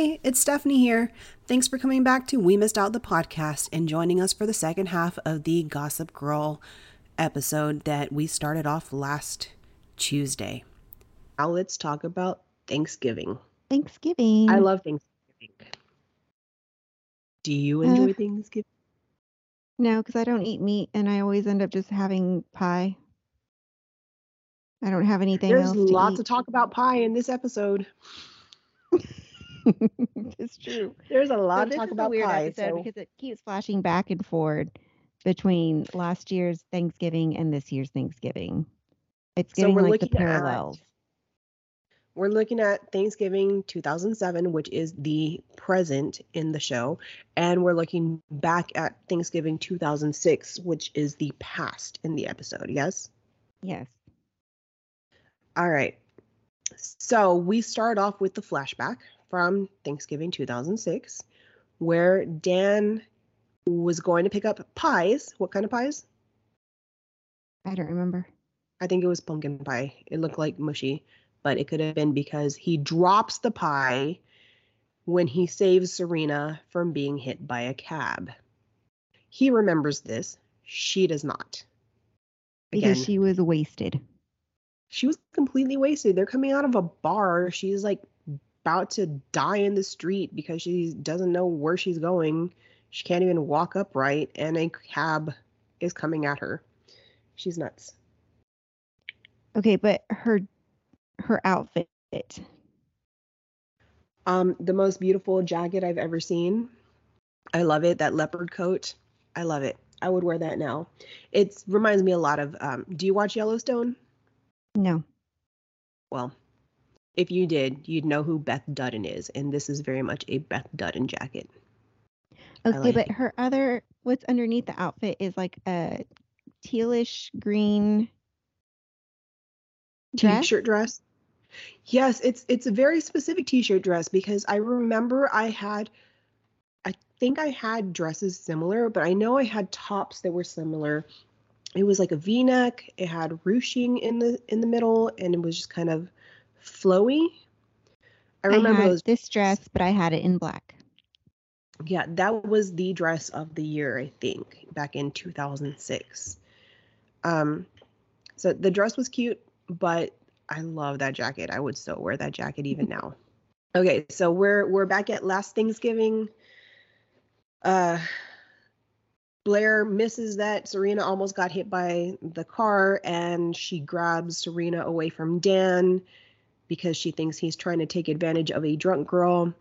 Hey, it's Stephanie here. Thanks for coming back to We Missed Out the podcast and joining us for the second half of the Gossip Girl episode that we started off last Tuesday. Now let's talk about Thanksgiving. Thanksgiving. I love Thanksgiving. Do you enjoy Uh, Thanksgiving? No, because I don't eat meat and I always end up just having pie. I don't have anything There's else lots to to talk about pie in this episode. it's true. There's a So lot to this talk about weird pie. episode So because it keeps flashing back and forward between last year's Thanksgiving and this year's Thanksgiving. It's So getting we're like the looking at- parallels. we're looking at Thanksgiving 2007, which is the present in the show, and we're looking back at Thanksgiving 2006, which is the past in the episode. Yes. Yes. All right. So we start off with the flashback from Thanksgiving 2006, where Dan was going to pick up pies. What kind of pies? I don't remember. I think it was pumpkin pie. It looked like mushy, but it could have been because he drops the pie when he saves Serena from being hit by a cab. He remembers this. She does not. Because she was wasted. she was completely wasted. They're coming out of a bar. She's like about to die in the street because she doesn't know where she's going. She can't even walk upright, and a cab is coming at her. She's nuts. Okay, but her her outfit. Um, the most beautiful jacket I've ever seen. I love it. That leopard coat. I love it. I would wear that now. It reminds me a lot of. Um, do you watch Yellowstone? No. Well, if you did, you'd know who Beth Dutton is, and this is very much a Beth Dutton jacket. Okay, like but it. her other what's underneath the outfit is like a tealish green dress. T-shirt dress. Yes, it's it's a very specific t-shirt dress because I remember I had I think I had dresses similar, but I know I had tops that were similar. It was like a V-neck, it had ruching in the in the middle and it was just kind of flowy. I I remember had those this dress, but I had it in black. yeah, that was the dress of the year, I think, back in 2006. Um so the dress was cute, but I love that jacket. I would still wear that jacket even now. Okay, so we're we're back at last Thanksgiving. Uh Blair misses that Serena almost got hit by the car and she grabs Serena away from Dan because she thinks he's trying to take advantage of a drunk girl.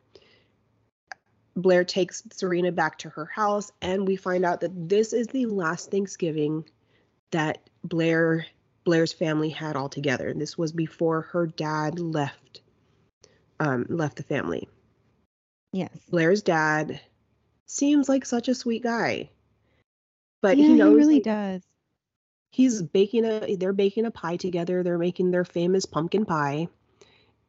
Blair takes Serena back to her house and we find out that this is the last Thanksgiving that Blair Blair's family had all together. This was before her dad left um left the family. Yes. Blair's dad seems like such a sweet guy. But yeah, he knows he really like, does. he's baking a they're baking a pie together. They're making their famous pumpkin pie.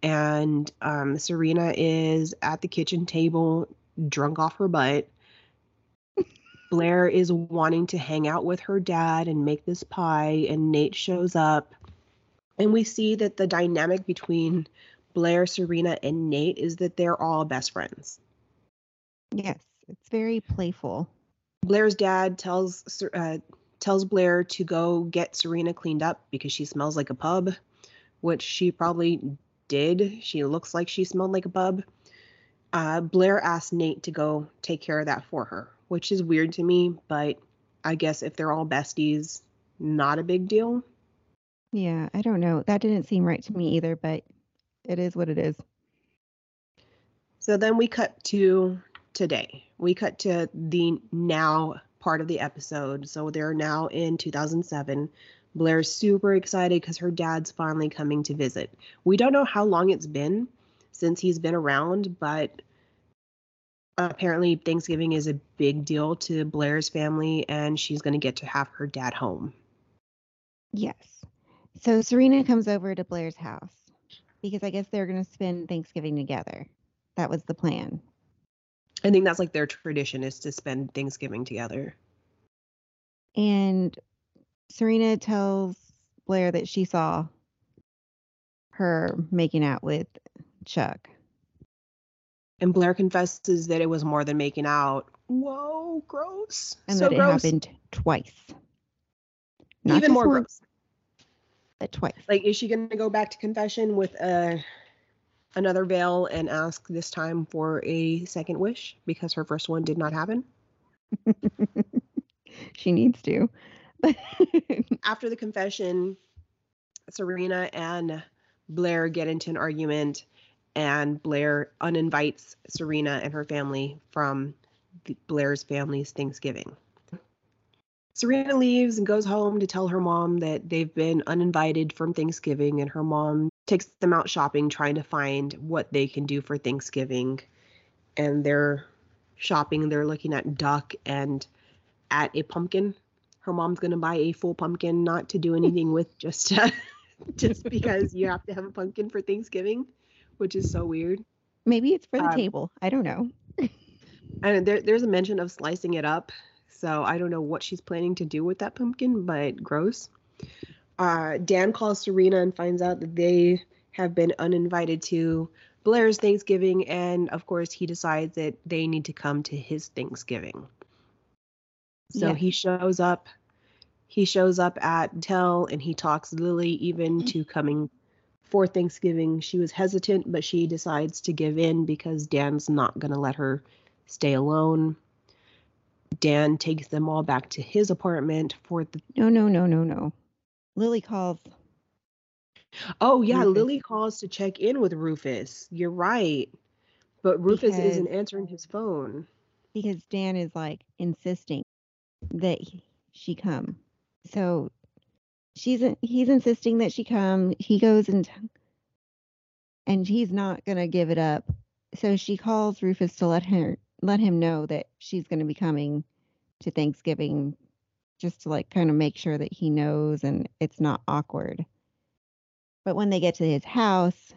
And um Serena is at the kitchen table drunk off her butt. Blair is wanting to hang out with her dad and make this pie and Nate shows up. And we see that the dynamic between Blair, Serena and Nate is that they're all best friends. Yes. It's very playful. Blair's dad tells uh, tells Blair to go get Serena cleaned up because she smells like a pub, which she probably did. She looks like she smelled like a pub. Uh, Blair asked Nate to go take care of that for her, which is weird to me, but I guess if they're all besties, not a big deal. Yeah, I don't know. That didn't seem right to me either, but it is what it is. So then we cut to today. We cut to the now part of the episode. So they're now in 2007. Blair's super excited because her dad's finally coming to visit. We don't know how long it's been since he's been around, but apparently Thanksgiving is a big deal to Blair's family, and she's going to get to have her dad home. Yes. So Serena comes over to Blair's house because I guess they're going to spend Thanksgiving together. That was the plan. I think that's like their tradition is to spend Thanksgiving together. And Serena tells Blair that she saw her making out with Chuck. And Blair confesses that it was more than making out. Whoa, gross. And so that it gross. happened twice. Not Even more once, gross. but twice. Like, is she going to go back to confession with uh, another veil and ask this time for a second wish because her first one did not happen? she needs to. After the confession, Serena and Blair get into an argument, and Blair uninvites Serena and her family from Blair's family's Thanksgiving. Serena leaves and goes home to tell her mom that they've been uninvited from Thanksgiving, and her mom takes them out shopping trying to find what they can do for Thanksgiving. And they're shopping, they're looking at duck and at a pumpkin. Her mom's going to buy a full pumpkin, not to do anything with, just uh, just because you have to have a pumpkin for Thanksgiving, which is so weird. Maybe it's for the Um, table. I don't know. And there, there's a mention of slicing it up. So I don't know what she's planning to do with that pumpkin, but gross. Uh, Dan calls Serena and finds out that they have been uninvited to Blair's Thanksgiving. And of course, he decides that they need to come to his Thanksgiving. So Yes. he shows up. He shows up at Tell and he talks Lily even mm. to coming for Thanksgiving. She was hesitant, but she decides to give in because Dan's not going to let her stay alone. Dan takes them all back to his apartment for the. No, no, no, no, no. Lily calls. Oh, yeah, Rufus. Lily calls to check in with Rufus. You're right. But Rufus isn't answering his phone. because Dan is like insisting that he- she come. So she's he's insisting that she come. He goes and and he's not gonna give it up. So she calls Rufus to let her let him know that she's gonna be coming to Thanksgiving, just to like kind of make sure that he knows and it's not awkward. But when they get to his house,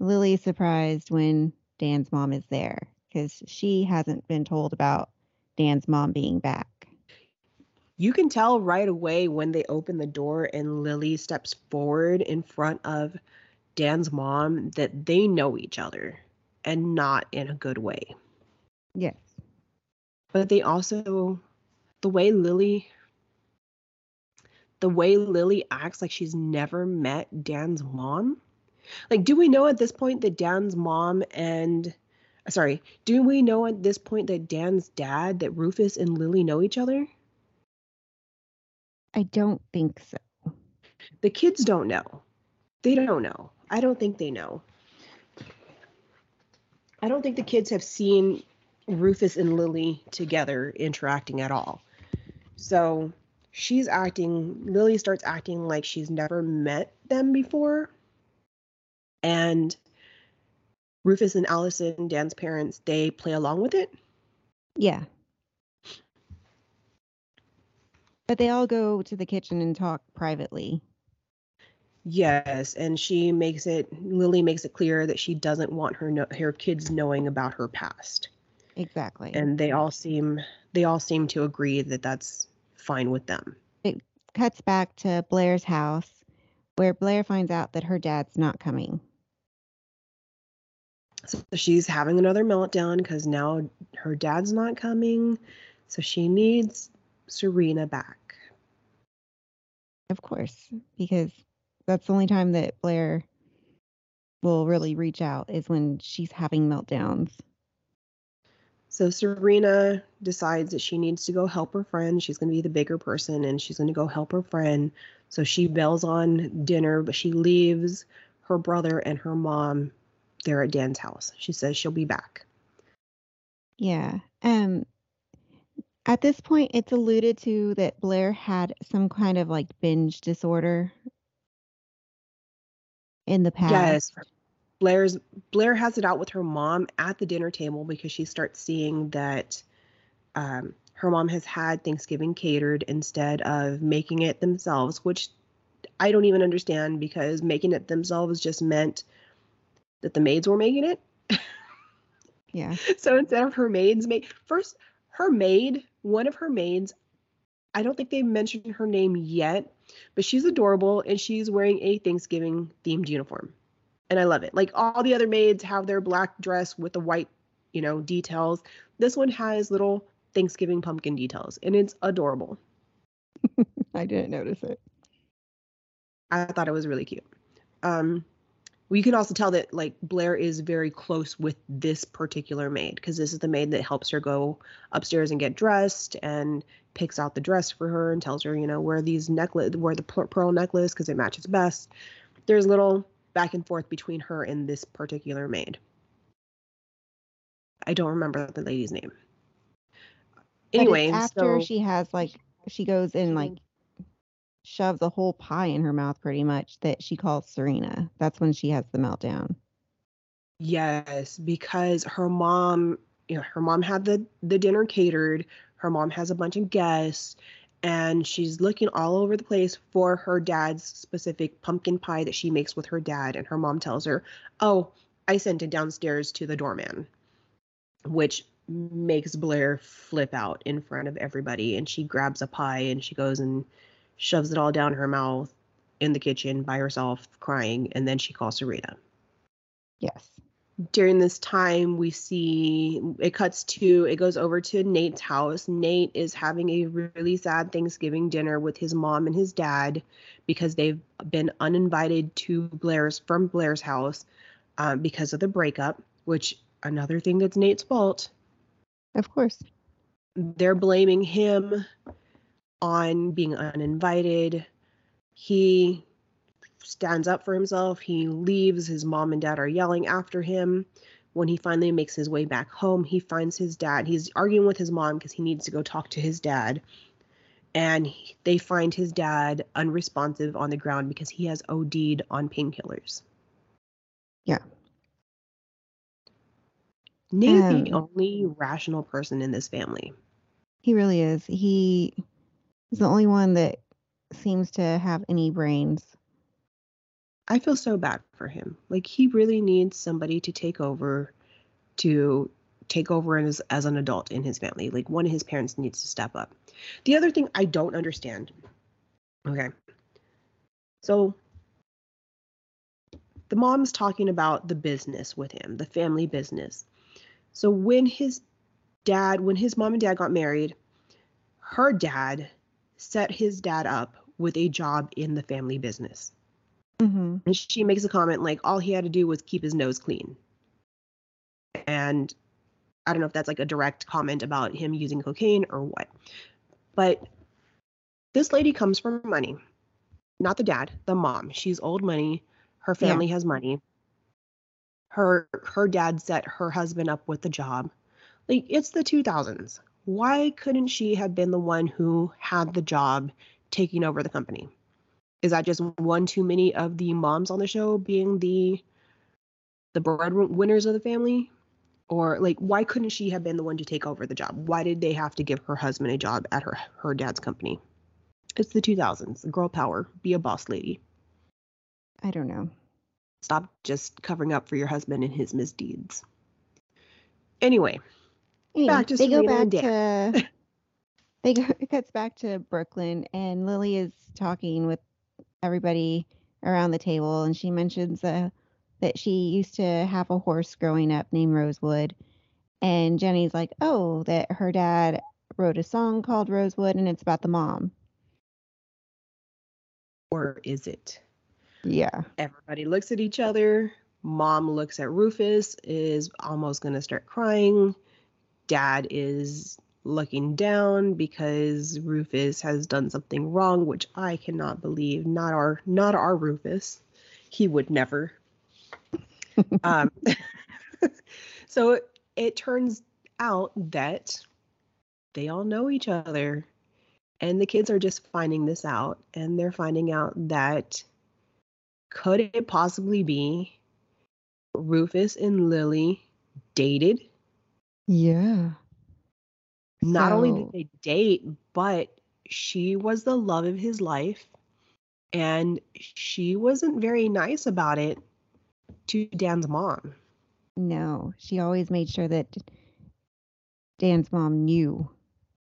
Lily's surprised when Dan's mom is there because she hasn't been told about Dan's mom being back. You can tell right away when they open the door and Lily steps forward in front of Dan's mom that they know each other and not in a good way. Yes. But they also, the way Lily, the way Lily acts like she's never met Dan's mom. Like, do we know at this point that Dan's mom and, sorry, do we know at this point that Dan's dad, that Rufus and Lily know each other? I don't think so. The kids don't know. They don't know. I don't think they know. I don't think the kids have seen Rufus and Lily together interacting at all. So she's acting, Lily starts acting like she's never met them before. And Rufus and Allison, Dan's parents, they play along with it. Yeah. But they all go to the kitchen and talk privately. Yes, and she makes it Lily makes it clear that she doesn't want her no, her kids knowing about her past. Exactly. and they all seem they all seem to agree that that's fine with them. It cuts back to Blair's house where Blair finds out that her dad's not coming. So she's having another meltdown because now her dad's not coming, so she needs Serena back. Of course, because that's the only time that Blair will really reach out is when she's having meltdowns. So Serena decides that she needs to go help her friend. She's going to be the bigger person and she's going to go help her friend. So she bails on dinner, but she leaves her brother and her mom there at Dan's house. She says she'll be back. Yeah. Um at this point it's alluded to that Blair had some kind of like binge disorder in the past. Yes. Blair's Blair has it out with her mom at the dinner table because she starts seeing that um, her mom has had Thanksgiving catered instead of making it themselves, which I don't even understand because making it themselves just meant that the maids were making it. Yeah. So instead of her maids make first her maid, one of her maids, I don't think they mentioned her name yet, but she's adorable and she's wearing a Thanksgiving themed uniform. And I love it. Like all the other maids have their black dress with the white you know, details. This one has little Thanksgiving pumpkin details, and it's adorable. I didn't notice it. I thought it was really cute. Um, we can also tell that like Blair is very close with this particular maid because this is the maid that helps her go upstairs and get dressed and picks out the dress for her and tells her, you know, wear these necklace, wear the pearl necklace because it matches best. There's little back and forth between her and this particular maid. I don't remember the lady's name. Anyway, after so, she has like she goes and like shoves a whole pie in her mouth pretty much that she calls Serena. That's when she has the meltdown. Yes, because her mom, you know, her mom had the the dinner catered. Her mom has a bunch of guests and she's looking all over the place for her dad's specific pumpkin pie that she makes with her dad and her mom tells her, "Oh, I sent it downstairs to the doorman." Which makes Blair flip out in front of everybody and she grabs a pie and she goes and shoves it all down her mouth in the kitchen by herself, crying, and then she calls Serena. Yes. During this time, we see it cuts to it goes over to Nate's house. Nate is having a really sad Thanksgiving dinner with his mom and his dad because they've been uninvited to Blair's from Blair's house um, because of the breakup. Which another thing that's Nate's fault. Of course. They're blaming him on being uninvited. He stands up for himself. He leaves. His mom and dad are yelling after him. When he finally makes his way back home, he finds his dad. He's arguing with his mom because he needs to go talk to his dad. And he, they find his dad unresponsive on the ground because he has OD'd on painkillers. Yeah. Nate um, the only rational person in this family. He really is. He He's the only one that seems to have any brains. I feel so bad for him. Like he really needs somebody to take over to take over as as an adult in his family. Like one of his parents needs to step up. The other thing I don't understand. Okay. So the mom's talking about the business with him, the family business. So when his dad, when his mom and dad got married, her dad set his dad up with a job in the family business. Mm-hmm. And she makes a comment like all he had to do was keep his nose clean. And I don't know if that's like a direct comment about him using cocaine or what. But this lady comes from money. Not the dad, the mom. She's old money. Her family yeah. has money. Her her dad set her husband up with the job. Like it's the 2000s why couldn't she have been the one who had the job taking over the company? Is that just one too many of the moms on the show being the the breadwinners of the family? Or like why couldn't she have been the one to take over the job? Why did they have to give her husband a job at her her dad's company? It's the 2000s. Girl power. Be a boss lady. I don't know. Stop just covering up for your husband and his misdeeds. Anyway, back to they go back to they go it cuts back to Brooklyn and Lily is talking with everybody around the table and she mentions uh, that she used to have a horse growing up named Rosewood and Jenny's like, "Oh, that her dad wrote a song called Rosewood and it's about the mom." Or is it? Yeah. Everybody looks at each other. Mom looks at Rufus, is almost going to start crying dad is looking down because Rufus has done something wrong, which I cannot believe. Not our not our Rufus. He would never. um, so it turns out that they all know each other and the kids are just finding this out and they're finding out that could it possibly be Rufus and Lily dated yeah. Not only did they date, but she was the love of his life. And she wasn't very nice about it to Dan's mom. No, she always made sure that Dan's mom knew,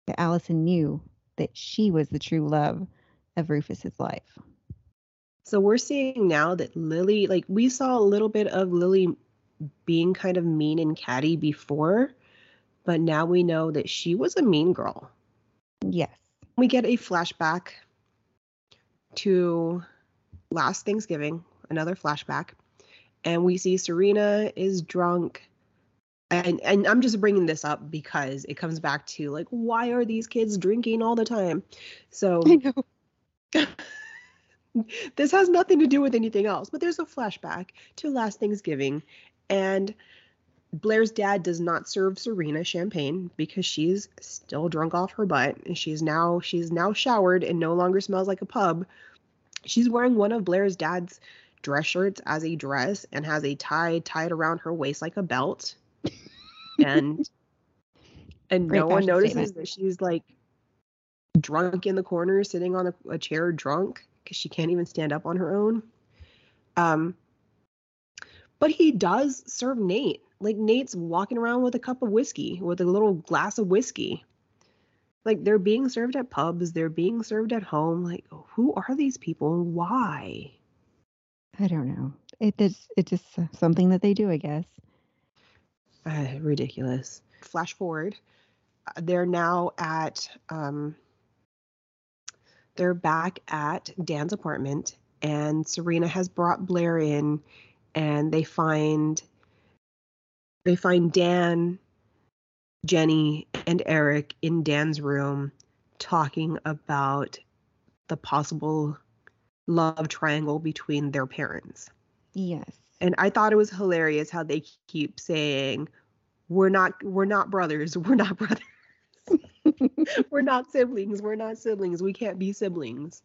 that Allison knew that she was the true love of Rufus's life. So we're seeing now that Lily, like we saw a little bit of Lily being kind of mean and catty before, but now we know that she was a mean girl. Yes. We get a flashback to last Thanksgiving, another flashback, and we see Serena is drunk. And and I'm just bringing this up because it comes back to like why are these kids drinking all the time? So this has nothing to do with anything else, but there's a flashback to last Thanksgiving and Blair's dad does not serve Serena champagne because she's still drunk off her butt and she's now she's now showered and no longer smells like a pub. She's wearing one of Blair's dad's dress shirts as a dress and has a tie tied around her waist like a belt. And and Great no one notices statement. that she's like drunk in the corner sitting on a, a chair drunk because she can't even stand up on her own. Um but he does serve Nate. Like Nate's walking around with a cup of whiskey, with a little glass of whiskey. Like they're being served at pubs, they're being served at home. Like who are these people and why? I don't know. It is it's just uh, something that they do, I guess. Uh, ridiculous. Flash forward, uh, they're now at um they're back at Dan's apartment and Serena has brought Blair in and they find they find Dan, Jenny, and Eric in Dan's room talking about the possible love triangle between their parents. Yes. And I thought it was hilarious how they keep saying, "We're not, we're not brothers. We're not brothers. we're not siblings. We're not siblings. We can't be siblings."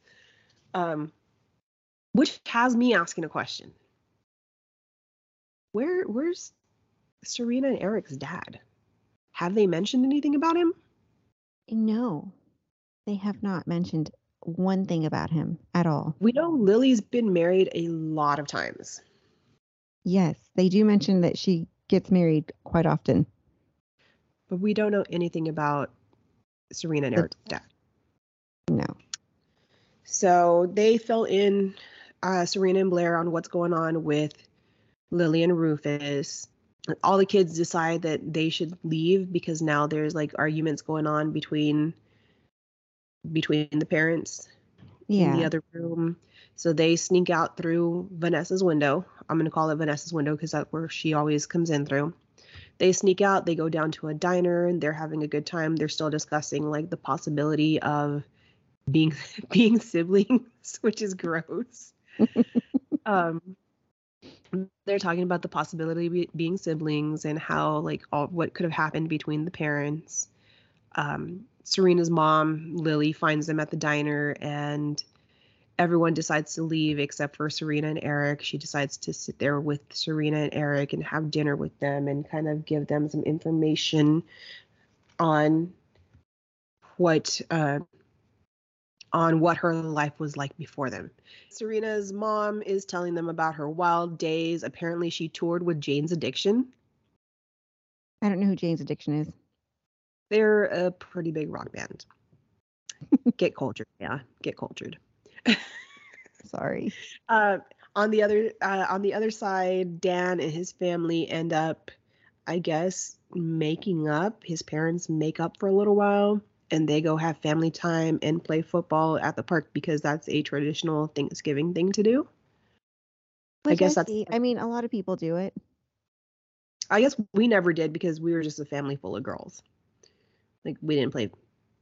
Um, which has me asking a question: Where, where's Serena and Eric's dad? Have they mentioned anything about him? No. They have not mentioned one thing about him at all. We know Lily's been married a lot of times, Yes, they do mention that she gets married quite often. but we don't know anything about Serena and Eric's dad. No. So they fill in uh, Serena and Blair on what's going on with Lily and Rufus. All the kids decide that they should leave because now there's like arguments going on between between the parents in the other room. So they sneak out through Vanessa's window. I'm going to call it Vanessa's window because that's where she always comes in through. They sneak out, they go down to a diner, and they're having a good time. They're still discussing like the possibility of being being siblings, which is gross. um they're talking about the possibility of being siblings and how like all what could have happened between the parents. Um Serena's mom, Lily, finds them at the diner and everyone decides to leave except for Serena and Eric. She decides to sit there with Serena and Eric and have dinner with them and kind of give them some information on what uh, on what her life was like before them. Serena's mom is telling them about her wild days. Apparently, she toured with Jane's Addiction. I don't know who Jane's Addiction is. They're a pretty big rock band. get cultured, yeah, get cultured. Sorry. uh, on the other uh, on the other side, Dan and his family end up, I guess, making up. His parents make up for a little while, and they go have family time and play football at the park because that's a traditional Thanksgiving thing to do. I Which guess that's- see. I mean, a lot of people do it. I guess we never did because we were just a family full of girls. Like we didn't play.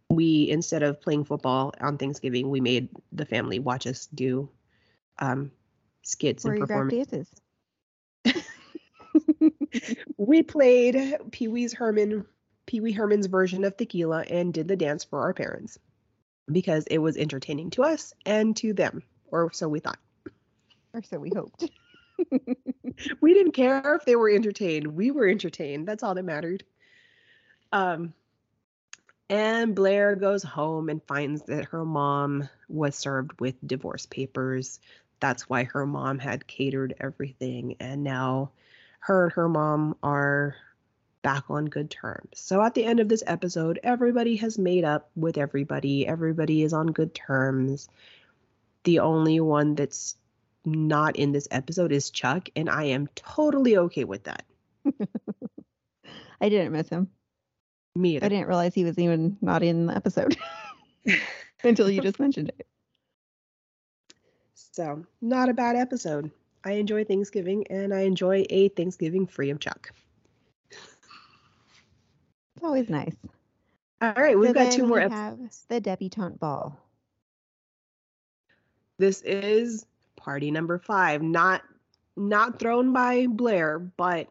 We instead of playing football on Thanksgiving, we made the family watch us do um, skits and performances. we played Pee Wee's Herman, Pee Wee Herman's version of Tequila, and did the dance for our parents because it was entertaining to us and to them, or so we thought. or so we hoped. we didn't care if they were entertained. We were entertained. That's all that mattered. Um, and Blair goes home and finds that her mom was served with divorce papers. That's why her mom had catered everything. And now her and her mom are back on good terms. So at the end of this episode, everybody has made up with everybody. Everybody is on good terms. The only one that's not in this episode is Chuck, and I am totally okay with that. I didn't miss him. Me I didn't realize he was even not in the episode until you just mentioned it. So, not a bad episode. I enjoy Thanksgiving, and I enjoy a Thanksgiving free of Chuck. It's always nice. All right, we've So got two more we have the debutante ball. This is party number five. Not not thrown by Blair, but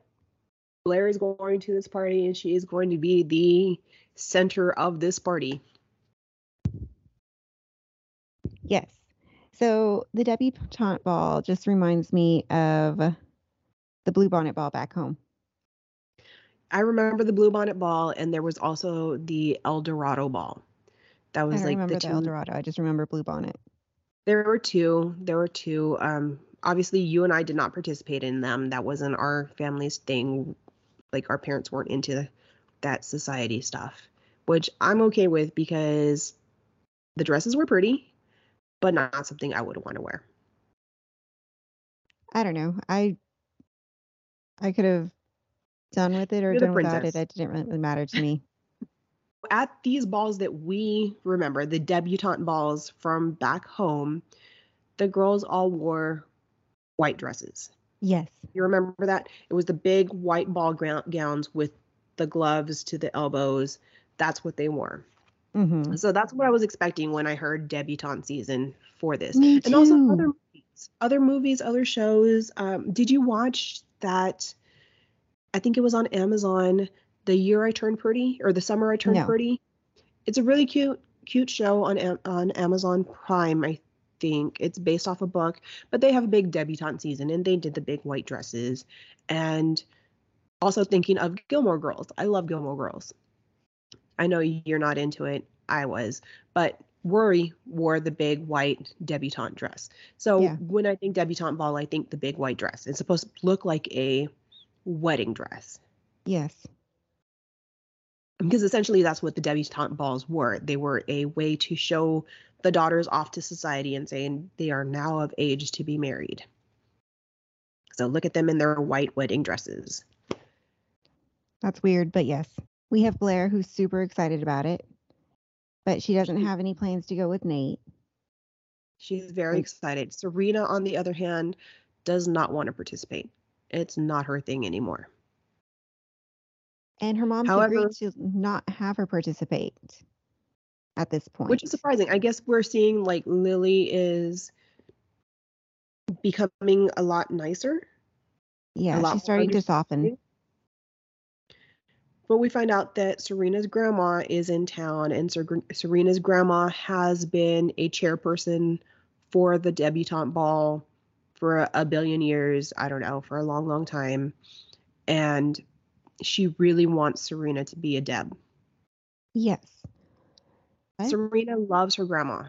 Blair is going to this party and she is going to be the center of this party. Yes. So the debutante ball just reminds me of the blue bonnet ball back home. I remember the Blue Bonnet Ball, and there was also the El Dorado Ball. That was like the two. El Dorado. I just remember blue bonnet. There were two. There were two. Um, obviously, you and I did not participate in them. That wasn't our family's thing. Like our parents weren't into that society stuff, which I'm okay with because the dresses were pretty, but not something I would want to wear. I don't know. I I could have done with it or done without it. It didn't really matter to me. At these balls that we remember, the debutante balls from back home, the girls all wore white dresses. Yes. You remember that? It was the big white ball gowns with the gloves to the elbows. That's what they wore. hmm So that's what I was expecting when I heard debutante season for this. Me And also other movies, other movies, other shows. Um, did you watch that? I think it was on Amazon. The year I turned pretty, or the summer I turned No. pretty. It's a really cute, cute show on on Amazon Prime. I think it's based off a book, but they have a big debutante season, and they did the big white dresses, and also thinking of Gilmore Girls. I love Gilmore Girls. I know you're not into it. I was, but Rory wore the big white debutante dress. So Yeah. when I think debutante ball, I think the big white dress. It's supposed to look like a wedding dress Yes. because essentially that's what the debutante balls were. They were a way to show the daughters off to society and saying they are now of age to be married. So look at them in their white wedding dresses. That's weird, but yes. We have Blair who's super excited about it, but she doesn't have any plans to go with Nate. She's very excited. Serena, on the other hand, does not want to participate. It's not her thing anymore. And her mom's However- agreed to not have her participate at this point. which is surprising. I guess we're seeing like Lily is becoming a lot nicer, yeah, lot she's starting to soften. but we find out that Serena's grandma is in town, and Ser- Serena's grandma has been a chairperson for the debutante ball for a, billion years. I don't know, for a long, long time, and she really wants Serena to be a deb. Yes. Serena loves her grandma.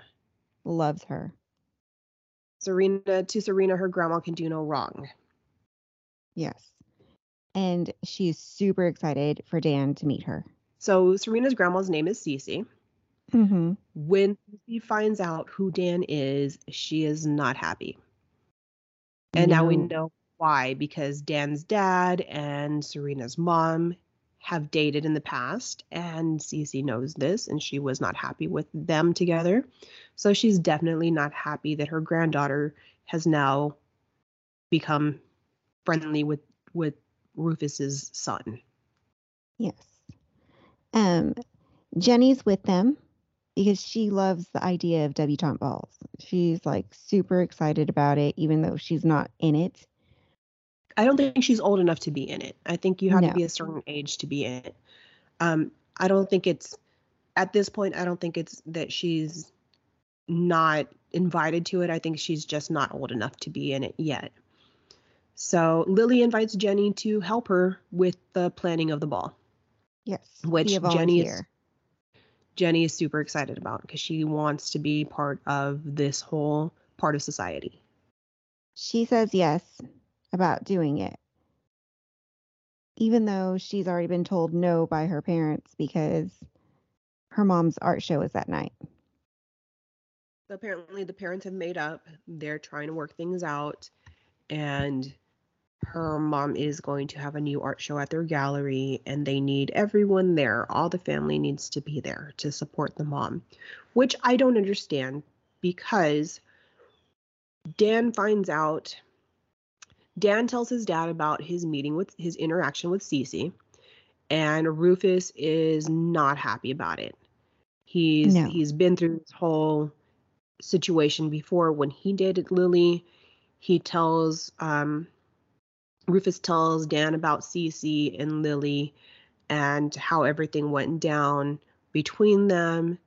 Loves her. Serena to Serena, her grandma can do no wrong. Yes. And she's super excited for Dan to meet her. So Serena's grandma's name is Cece. Mm-hmm. When Cece finds out who Dan is, she is not happy. And now we know why because Dan's dad and Serena's mom have dated in the past, and Cece knows this, and she was not happy with them together. So she's definitely not happy that her granddaughter has now become friendly with with Rufus's son. Yes. Um, Jenny's with them because she loves the idea of debutante balls. She's like super excited about it, even though she's not in it. I don't think she's old enough to be in it. I think you have No. to be a certain age to be in it. Um, I don't think it's at this point. I don't think it's that she's not invited to it. I think she's just not old enough to be in it yet. So Lily invites Jenny to help her with the planning of the ball, Yes. which Jenny is. Jenny is super excited about because she wants to be part of this whole part of society. She says yes about doing it, even though she's already been told no by her parents because her mom's art show is that night. So apparently the parents have made up. They're trying to work things out. And her mom is going to have a new art show at their gallery and they need everyone there. All the family needs to be there to support the mom, which I don't understand because Dan finds out Dan tells his dad about his meeting with his interaction with Cece and Rufus is not happy about it. He's No. he's been through this whole situation before when he dated Lily. He tells um Rufus tells Dan about Cece and Lily and how everything went down between them,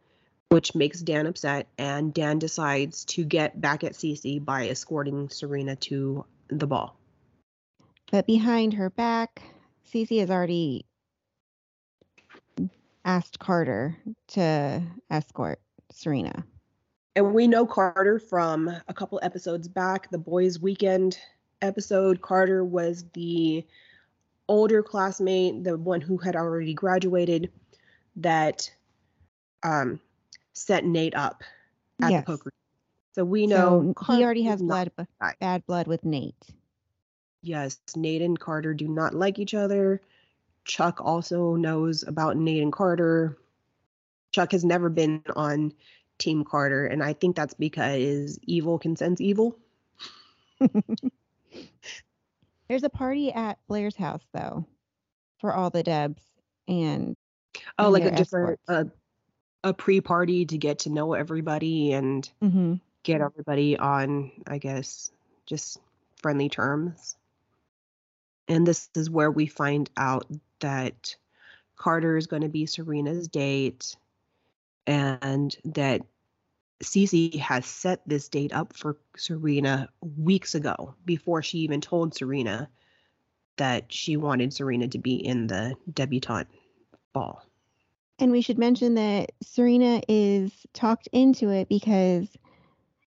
which makes Dan upset. And Dan decides to get back at Cece by escorting Serena to the ball. But behind her back, Cece has already asked Carter to escort Serena. And we know Carter from a couple episodes back, the boys' weekend episode. Carter was the older classmate, the one who had already graduated, that um, set Nate up at Yes. the poker. So we know so he already has blood, bad blood with Nate. Yes, Nate and Carter do not like each other. Chuck also knows about Nate and Carter. Chuck has never been on Team Carter, and I think that's because evil can sense evil. There's a party at Blair's house though, for all the Debs and Oh, and like a different escorts. a, a pre-party to get to know everybody and Mhm. get everybody on, I guess, just friendly terms. And this is where we find out that Carter is going to be Serena's date and that Cece has set this date up for Serena weeks ago before she even told Serena that she wanted Serena to be in the debutante ball. And we should mention that Serena is talked into it because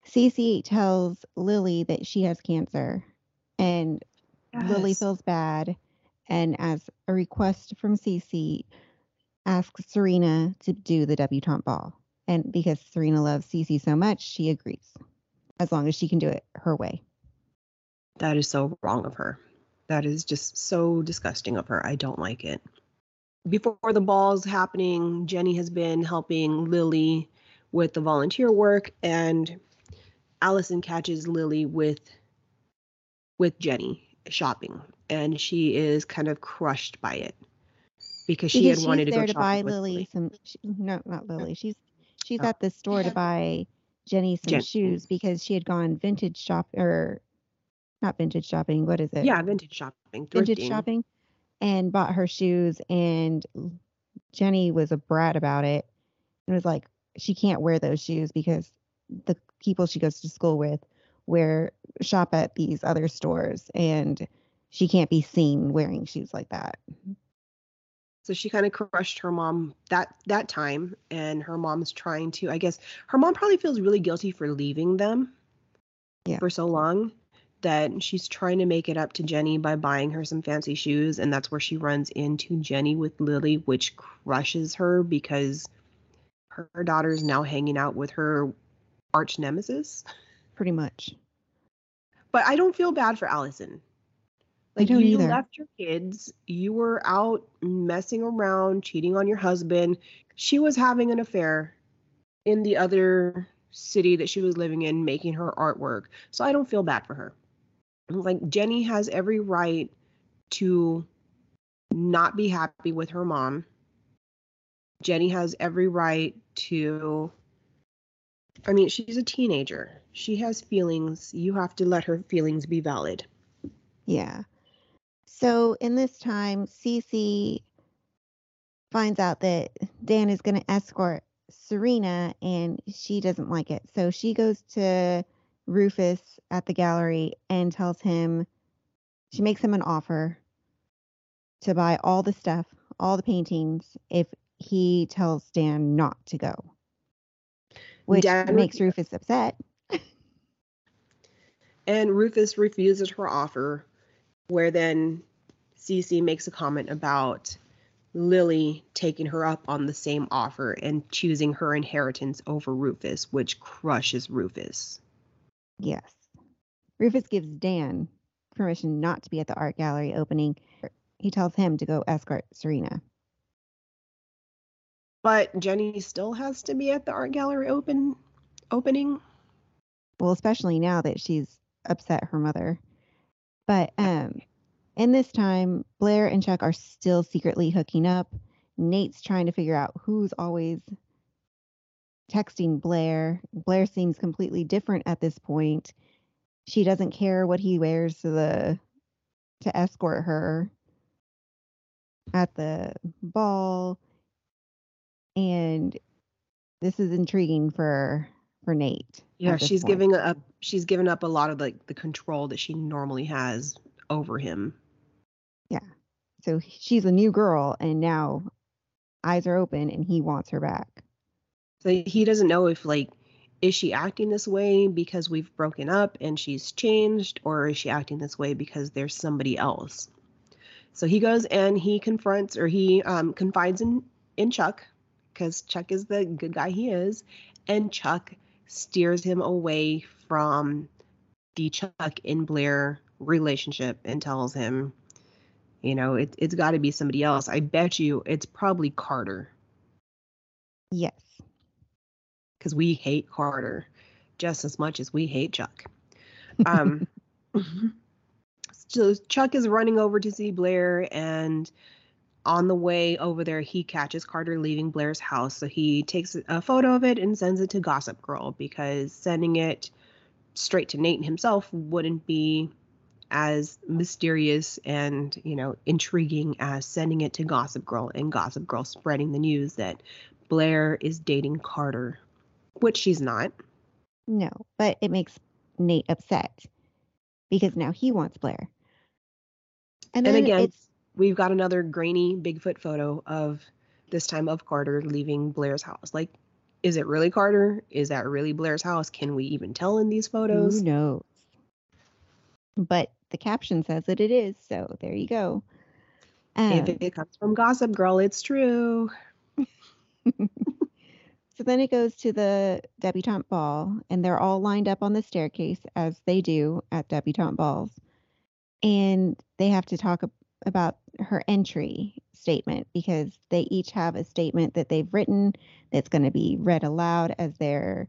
Cece tells Lily that she has cancer and Lily feels bad and as a request from Cece asks Serena to do the debutante ball. And because Serena loves Cece so much, she agrees. As long as she can do it her way. That is so wrong of her. That is just so disgusting of her. I don't like it. Before the ball's happening, Jenny has been helping Lily with the volunteer work, and Allison catches Lily with with Jenny shopping, and she is kind of crushed by it because she because had wanted to go to buy with Lily some she, no not Lily. She's she's Oh. at the store to buy Jenny some Jen- shoes because she had gone vintage shop or not vintage shopping, what is it? Yeah, vintage shopping, vintage thrifting. shopping and bought her shoes and Jenny was a brat about it and was like she can't wear those shoes because the people she goes to school with wear shop at these other stores and she can't be seen wearing shoes like that. So she kind of crushed her mom that that time, and her mom's trying to. I guess her mom probably feels really guilty for leaving them Yeah. for so long that she's trying to make it up to Jenny by buying her some fancy shoes, and that's where she runs into Jenny with Lily, which crushes her because her, daughter is now hanging out with her arch nemesis. Pretty much. But I don't feel bad for Allison. Like you either. left your kids, you were out messing around, cheating on your husband. She was having an affair in the other city that she was living in, making her artwork. So I don't feel bad for her. Like Jenny has every right to not be happy with her mom. Jenny has every right to I mean, she's a teenager. She has feelings. You have to let her feelings be valid. Yeah. So in this time, Cece finds out that Dan is going to escort Serena and she doesn't like it. So she goes to Rufus at the gallery and tells him, she makes him an offer to buy all the stuff, all the paintings, if he tells Dan not to go. Which Dan makes Rufus upset. And Rufus refuses her offer, where then Cece makes a comment about Lily taking her up on the same offer and choosing her inheritance over Rufus, which crushes Rufus. Yes. Rufus gives Dan permission not to be at the art gallery opening. He tells him to go escort Serena. But Jenny still has to be at the art gallery open opening. Well, especially now that she's upset her mother. But um in this time, Blair and Chuck are still secretly hooking up. Nate's trying to figure out who's always texting Blair. Blair seems completely different at this point. She doesn't care what he wears to the to escort her at the ball. And this is intriguing for for Nate. Yeah, she's point. giving up she's given up a lot of like the control that she normally has over him. Yeah. So she's a new girl and now eyes are open and he wants her back. So he doesn't know if like is she acting this way because we've broken up and she's changed or is she acting this way because there's somebody else. So he goes and he confronts or he um, confides in in Chuck because Chuck is the good guy he is and Chuck steers him away from the Chuck and Blair relationship and tells him you know, it, it's got to be somebody else. I bet you it's probably Carter. Yes. Because we hate Carter just as much as we hate Chuck. Um, so Chuck is running over to see Blair, and on the way over there, he catches Carter leaving Blair's house. So he takes a photo of it and sends it to Gossip Girl because sending it straight to Nate himself wouldn't be as mysterious and you know intriguing as sending it to Gossip Girl and Gossip Girl spreading the news that Blair is dating Carter, which she's not. No, but it makes Nate upset because now he wants Blair. And, and again, we've got another grainy Bigfoot photo of this time of Carter leaving Blair's house. Like, is it really Carter? Is that really Blair's house? Can we even tell in these photos? Who knows? But the caption says that it is. So there you go. Um, if it comes from Gossip Girl, it's true. so then it goes to the debutante ball, and they're all lined up on the staircase as they do at debutante balls. And they have to talk about her entry statement because they each have a statement that they've written that's going to be read aloud as they're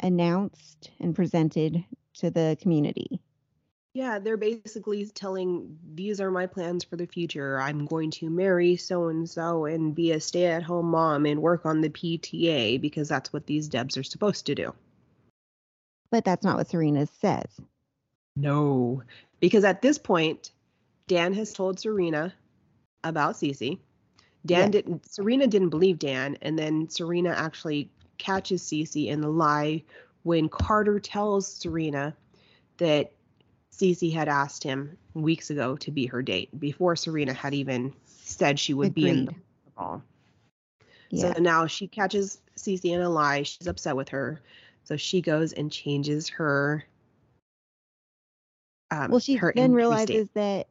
announced and presented to the community. Yeah, they're basically telling these are my plans for the future. I'm going to marry so and so and be a stay at home mom and work on the PTA because that's what these Debs are supposed to do. But that's not what Serena says. No, because at this point, Dan has told Serena about Cece. Dan yes. didn't, Serena didn't believe Dan, and then Serena actually catches Cece in the lie when Carter tells Serena that Cece had asked him weeks ago to be her date before Serena had even said she would Agreed. be in the ball. Yeah. So now she catches Cece in a lie. She's upset with her. So she goes and changes her. Um, well, she then realizes that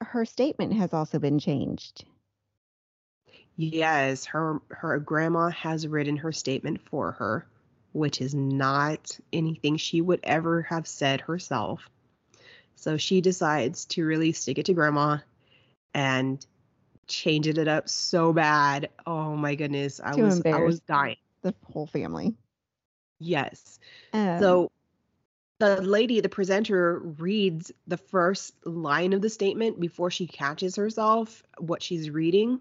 her statement has also been changed. Yes, her her grandma has written her statement for her, which is not anything she would ever have said herself. So she decides to really stick it to grandma and changing it up so bad. Oh my goodness. I was I was dying. The whole family. Yes. Um, so the lady, the presenter, reads the first line of the statement before she catches herself what she's reading.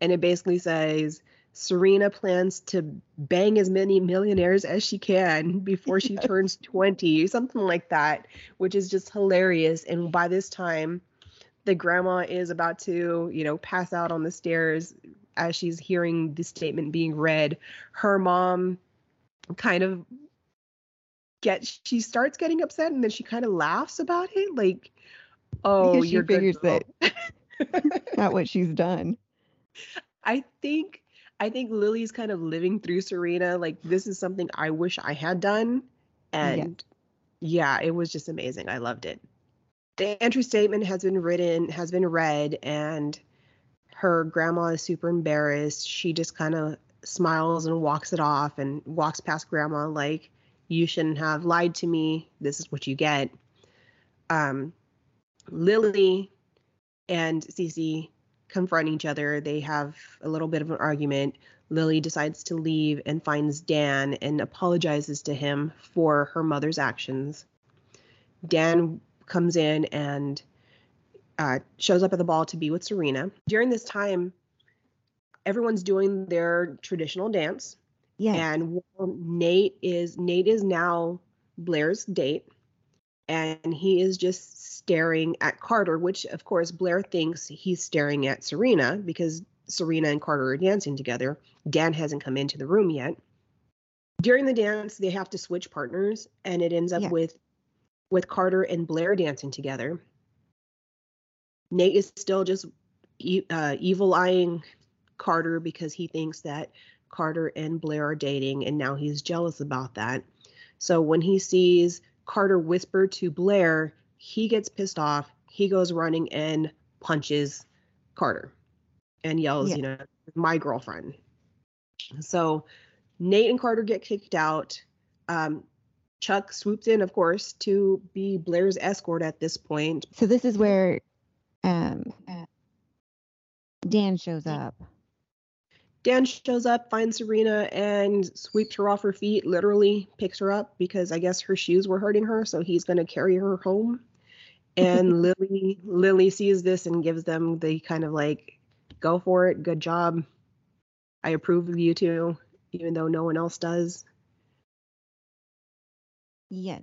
And it basically says, Serena plans to bang as many millionaires as she can before she yes. turns 20, something like that, which is just hilarious. And by this time, the grandma is about to, you know, pass out on the stairs as she's hearing the statement being read. Her mom kind of gets, she starts getting upset and then she kind of laughs about it. Like, oh, because you're figures that not what she's done. I think I think Lily's kind of living through Serena. Like this is something I wish I had done. And yeah, yeah it was just amazing. I loved it. The entry statement has been written, has been read, and her grandma is super embarrassed. She just kind of smiles and walks it off and walks past grandma like you shouldn't have lied to me. This is what you get. Um, Lily and Cece confront each other. They have a little bit of an argument. Lily decides to leave and finds Dan and apologizes to him for her mother's actions. Dan comes in and uh, shows up at the ball to be with Serena. During this time, everyone's doing their traditional dance. Yeah. And Nate is Nate is now Blair's date, and he is just staring at Carter, which of course Blair thinks he's staring at Serena because Serena and Carter are dancing together. Dan hasn't come into the room yet. During the dance, they have to switch partners, and it ends up Yeah. with with Carter and Blair dancing together. Nate is still just e- uh, evil eyeing Carter because he thinks that Carter and Blair are dating, and now he's jealous about that. So when he sees Carter whisper to Blair, he gets pissed off. He goes running and punches Carter and yells, Yeah. you know, my girlfriend. So Nate and Carter get kicked out. Um, Chuck swoops in, of course, to be Blair's escort at this point. So this is where um, Dan shows up. Dan shows up, finds Serena, and sweeps her off her feet, literally picks her up because I guess her shoes were hurting her, so he's gonna carry her home. And Lily Lily sees this and gives them the kind of like, go for it, good job. I approve of you two, even though no one else does. Yes.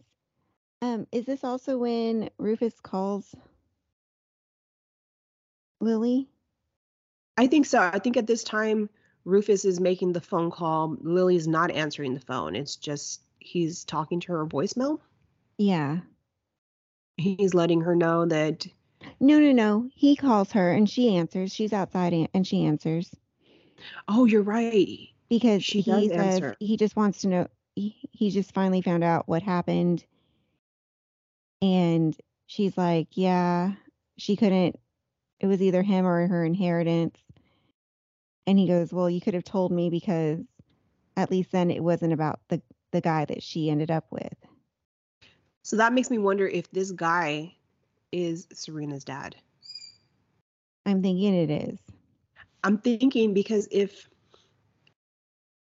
Um, is this also when Rufus calls Lily? I think so. I think at this time Rufus is making the phone call. Lily's not answering the phone. It's just he's talking to her voicemail. Yeah. He's letting her know that No, no, no. He calls her and she answers. She's outside and she answers oh, you're right. because She he does says answer. he just wants to know. He, he just finally found out what happened. And she's like, yeah, she couldn't. It was either him or her inheritance. And he goes, well, you could have told me because at least then it wasn't about the the guy that she ended up with. So that makes me wonder if this guy is Serena's dad. I'm thinking it is. I'm thinking because if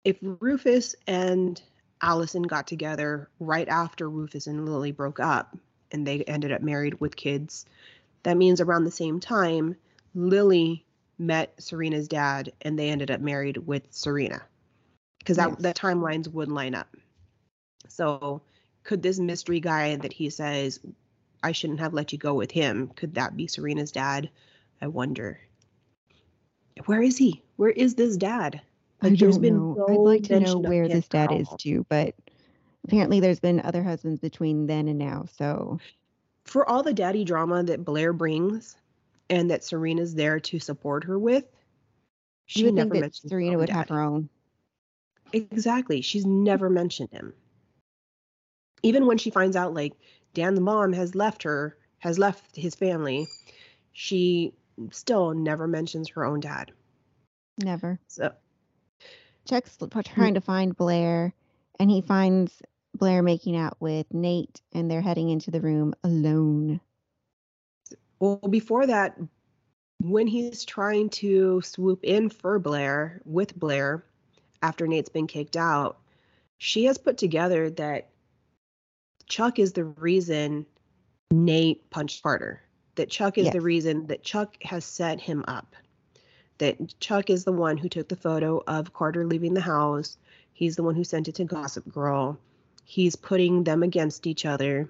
if Rufus and Allison got together right after Rufus and Lily broke up and they ended up married with kids, that means around the same time Lily met Serena's dad and they ended up married with Serena. Because that Yes. the timelines would line up. So could this mystery guy that he says I shouldn't have let you go with him, could that be Serena's dad? I wonder. Where is he? Where is this dad? I Like, there's don't been know. no I'd like to know where this dad is too, but apparently there's been other husbands between then and now. So For all the daddy drama that Blair brings and that Serena's there to support her with, she you would never think that mentions Serena would have her own. Exactly. She's never mentioned him. Even when she finds out like Dan the mom has left her, has left his family, she still never mentions her own dad. Never. So Chuck's hmm. trying to find Blair, and he finds Blair making out with Nate, and they're heading into the room alone. Well, before that, when he's trying to swoop in for Blair with Blair after Nate's been kicked out, she has put together that Chuck is the reason Nate punched Carter. That Chuck is the reason that Chuck has set him up. That Chuck is the one who took the photo of Carter leaving the house. He's the one who sent it to Gossip Girl. He's putting them against each other.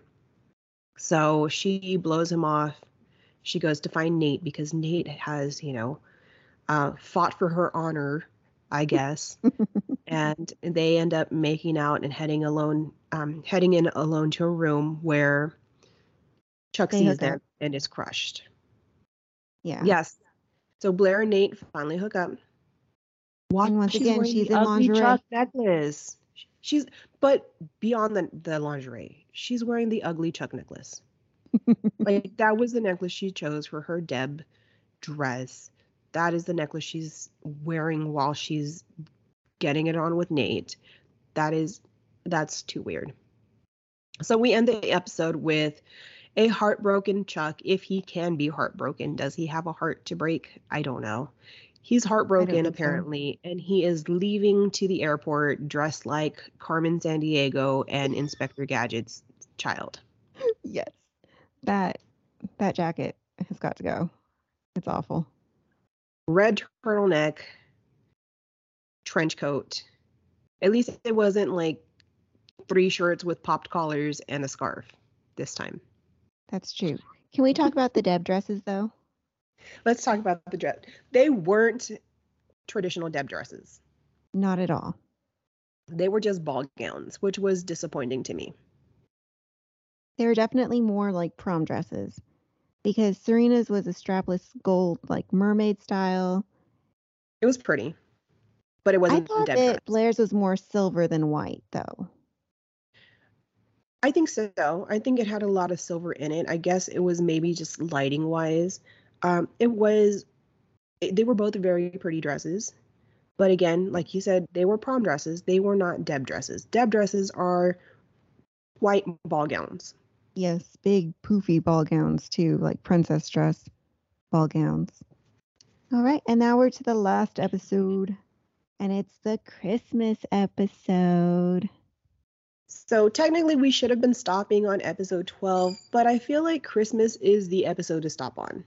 So she blows him off she goes to find Nate because Nate has, you know, uh, fought for her honor, I guess. and they end up making out and heading alone, um, heading in alone to a room where Chuck They sees them up. and is crushed. Yeah. Yes. So Blair and Nate finally hook up. Why And once again, she's the in lingerie. Chuck necklace. She's but beyond the the lingerie, she's wearing the ugly Chuck necklace. Like that was the necklace she chose for her Deb dress. that is the necklace she's wearing while she's getting it on with Nate. That is that's too weird. So we end the episode with a heartbroken Chuck, if he can be heartbroken. Does he have a heart to break? I don't know. He's heartbroken apparently, so. and he is leaving to the airport dressed like Carmen Sandiego and Inspector Gadget's child. Yes. That that jacket has got to go. It's awful. Red turtleneck, trench coat. At least it wasn't like three shirts with popped collars and a scarf this time. That's true. Can we talk about the Deb dresses though? Let's talk about the dress. They weren't traditional Deb dresses. Not at all. They were just ball gowns, which was disappointing to me. They were definitely more like prom dresses because Serena's was a strapless gold, like mermaid style. It was pretty, but it wasn't. I thought that. Blair's was more silver than white, though. I think so. I think it had a lot of silver in it. I guess it was maybe just lighting wise. Um, it was. They were both very pretty dresses, but again, like you said, they were prom dresses. They were not Deb dresses. Deb dresses are white ball gowns. Yes, big poofy ball gowns too, like princess dress ball gowns. All right, and now we're to the last episode, and it's the Christmas episode. So technically, we should have been stopping on episode 12, but I feel like Christmas is the episode to stop on.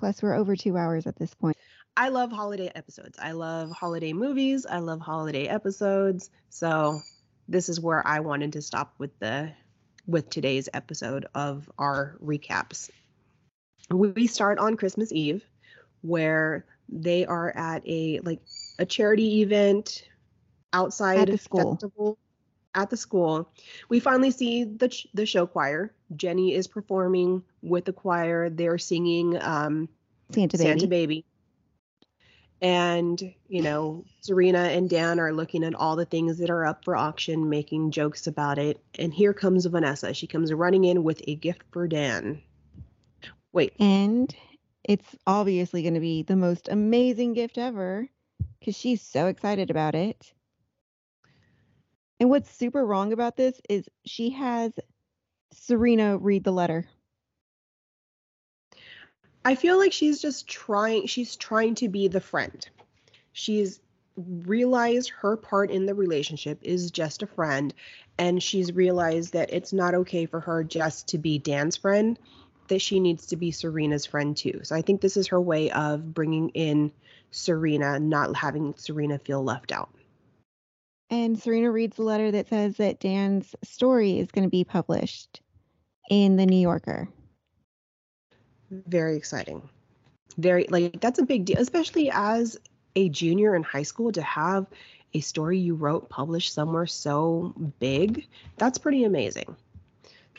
Plus, we're over two hours at this point. I love holiday episodes. I love holiday movies. I love holiday episodes. So this is where I wanted to stop with the with today's episode of our recaps. We start on Christmas Eve, where they are at a like a charity event outside at the school. festival at the school. We finally see the the show choir. Jenny is performing with the choir. They're singing um, Santa Baby. Santa Baby. And, you know, Serena and Dan are looking at all the things that are up for auction, making jokes about it. And here comes Vanessa. She comes running in with a gift for Dan. Wait. And it's obviously going to be the most amazing gift ever because she's so excited about it. And what's super wrong about this is she has Serena read the letter. I feel like she's just trying she's trying to be the friend. She's realized her part in the relationship is just a friend and she's realized that it's not okay for her just to be Dan's friend that she needs to be Serena's friend too. So I think this is her way of bringing in Serena, not having Serena feel left out. And Serena reads a letter that says that Dan's story is going to be published in the New Yorker. Very exciting. Very, like, that's a big deal, especially as a junior in high school to have a story you wrote published somewhere so big. That's pretty amazing.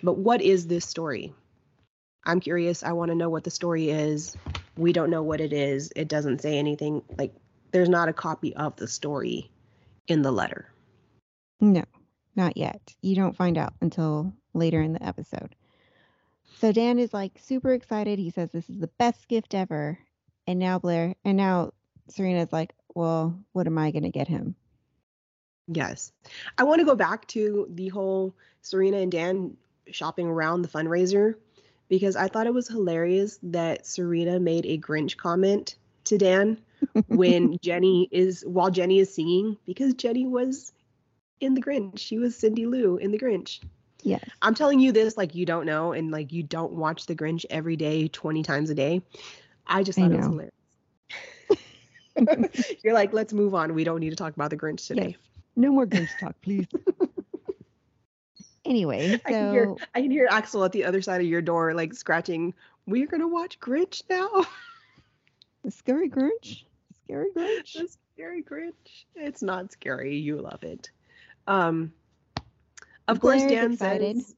But what is this story? I'm curious. I want to know what the story is. We don't know what it is. It doesn't say anything. Like, there's not a copy of the story in the letter? No, not yet. You don't find out until later in the episode. So Dan is like super excited. He says this is the best gift ever. And now Blair and now Serena's like, well, what am I going to get him? Yes. I want to go back to the whole Serena and Dan shopping around the fundraiser because I thought it was hilarious that Serena made a Grinch comment to Dan when Jenny is while Jenny is singing because Jenny was in the Grinch. She was Cindy Lou in the Grinch. Yes. I'm telling you this like you don't know and like you don't watch the Grinch every day 20 times a day. I just thought I it was hilarious. You're like, let's move on. We don't need to talk about the Grinch today. No more Grinch talk, please. anyway, so I can, hear, I can hear Axel at the other side of your door, like scratching. We're gonna watch Grinch now. The scary Grinch. Scary Grinch. The scary Grinch. It's not scary. You love it. Um, of course, Dan excited says,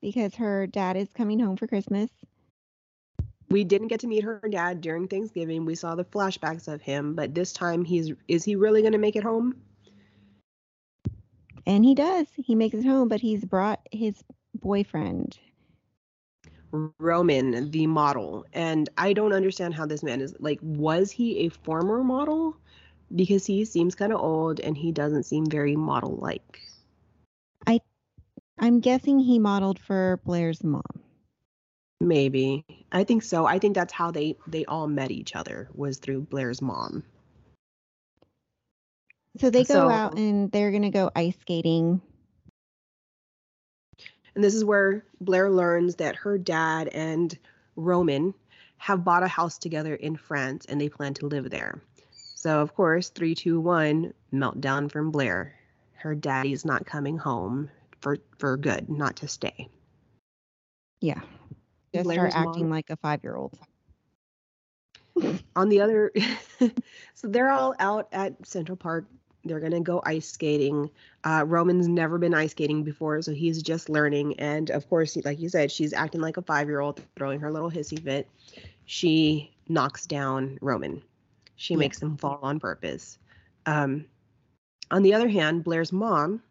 because her dad is coming home for Christmas. We didn't get to meet her dad during Thanksgiving. We saw the flashbacks of him, but this time he's is he really going to make it home? And he does. He makes it home, but he's brought his boyfriend. Roman, the model. And I don't understand how this man is like, was he a former model? Because he seems kind of old and he doesn't seem very model like. I'm guessing he modeled for Blair's mom. Maybe. I think so. I think that's how they they all met each other was through Blair's mom. So they go So- out and they're gonna go ice skating. And this is where Blair learns that her dad and Roman have bought a house together in France and they plan to live there. So, of course, 321 meltdown from Blair. Her daddy's not coming home for, for good, not to stay. Yeah. Just start acting mom- like a five year old. On the other, so they're all out at Central Park. They're going to go ice skating. Uh, Roman's never been ice skating before, so he's just learning. And of course, like you said, she's acting like a five year old, throwing her little hissy fit. She knocks down Roman. She Yeah. makes him fall on purpose. Um, on the other hand, Blair's mom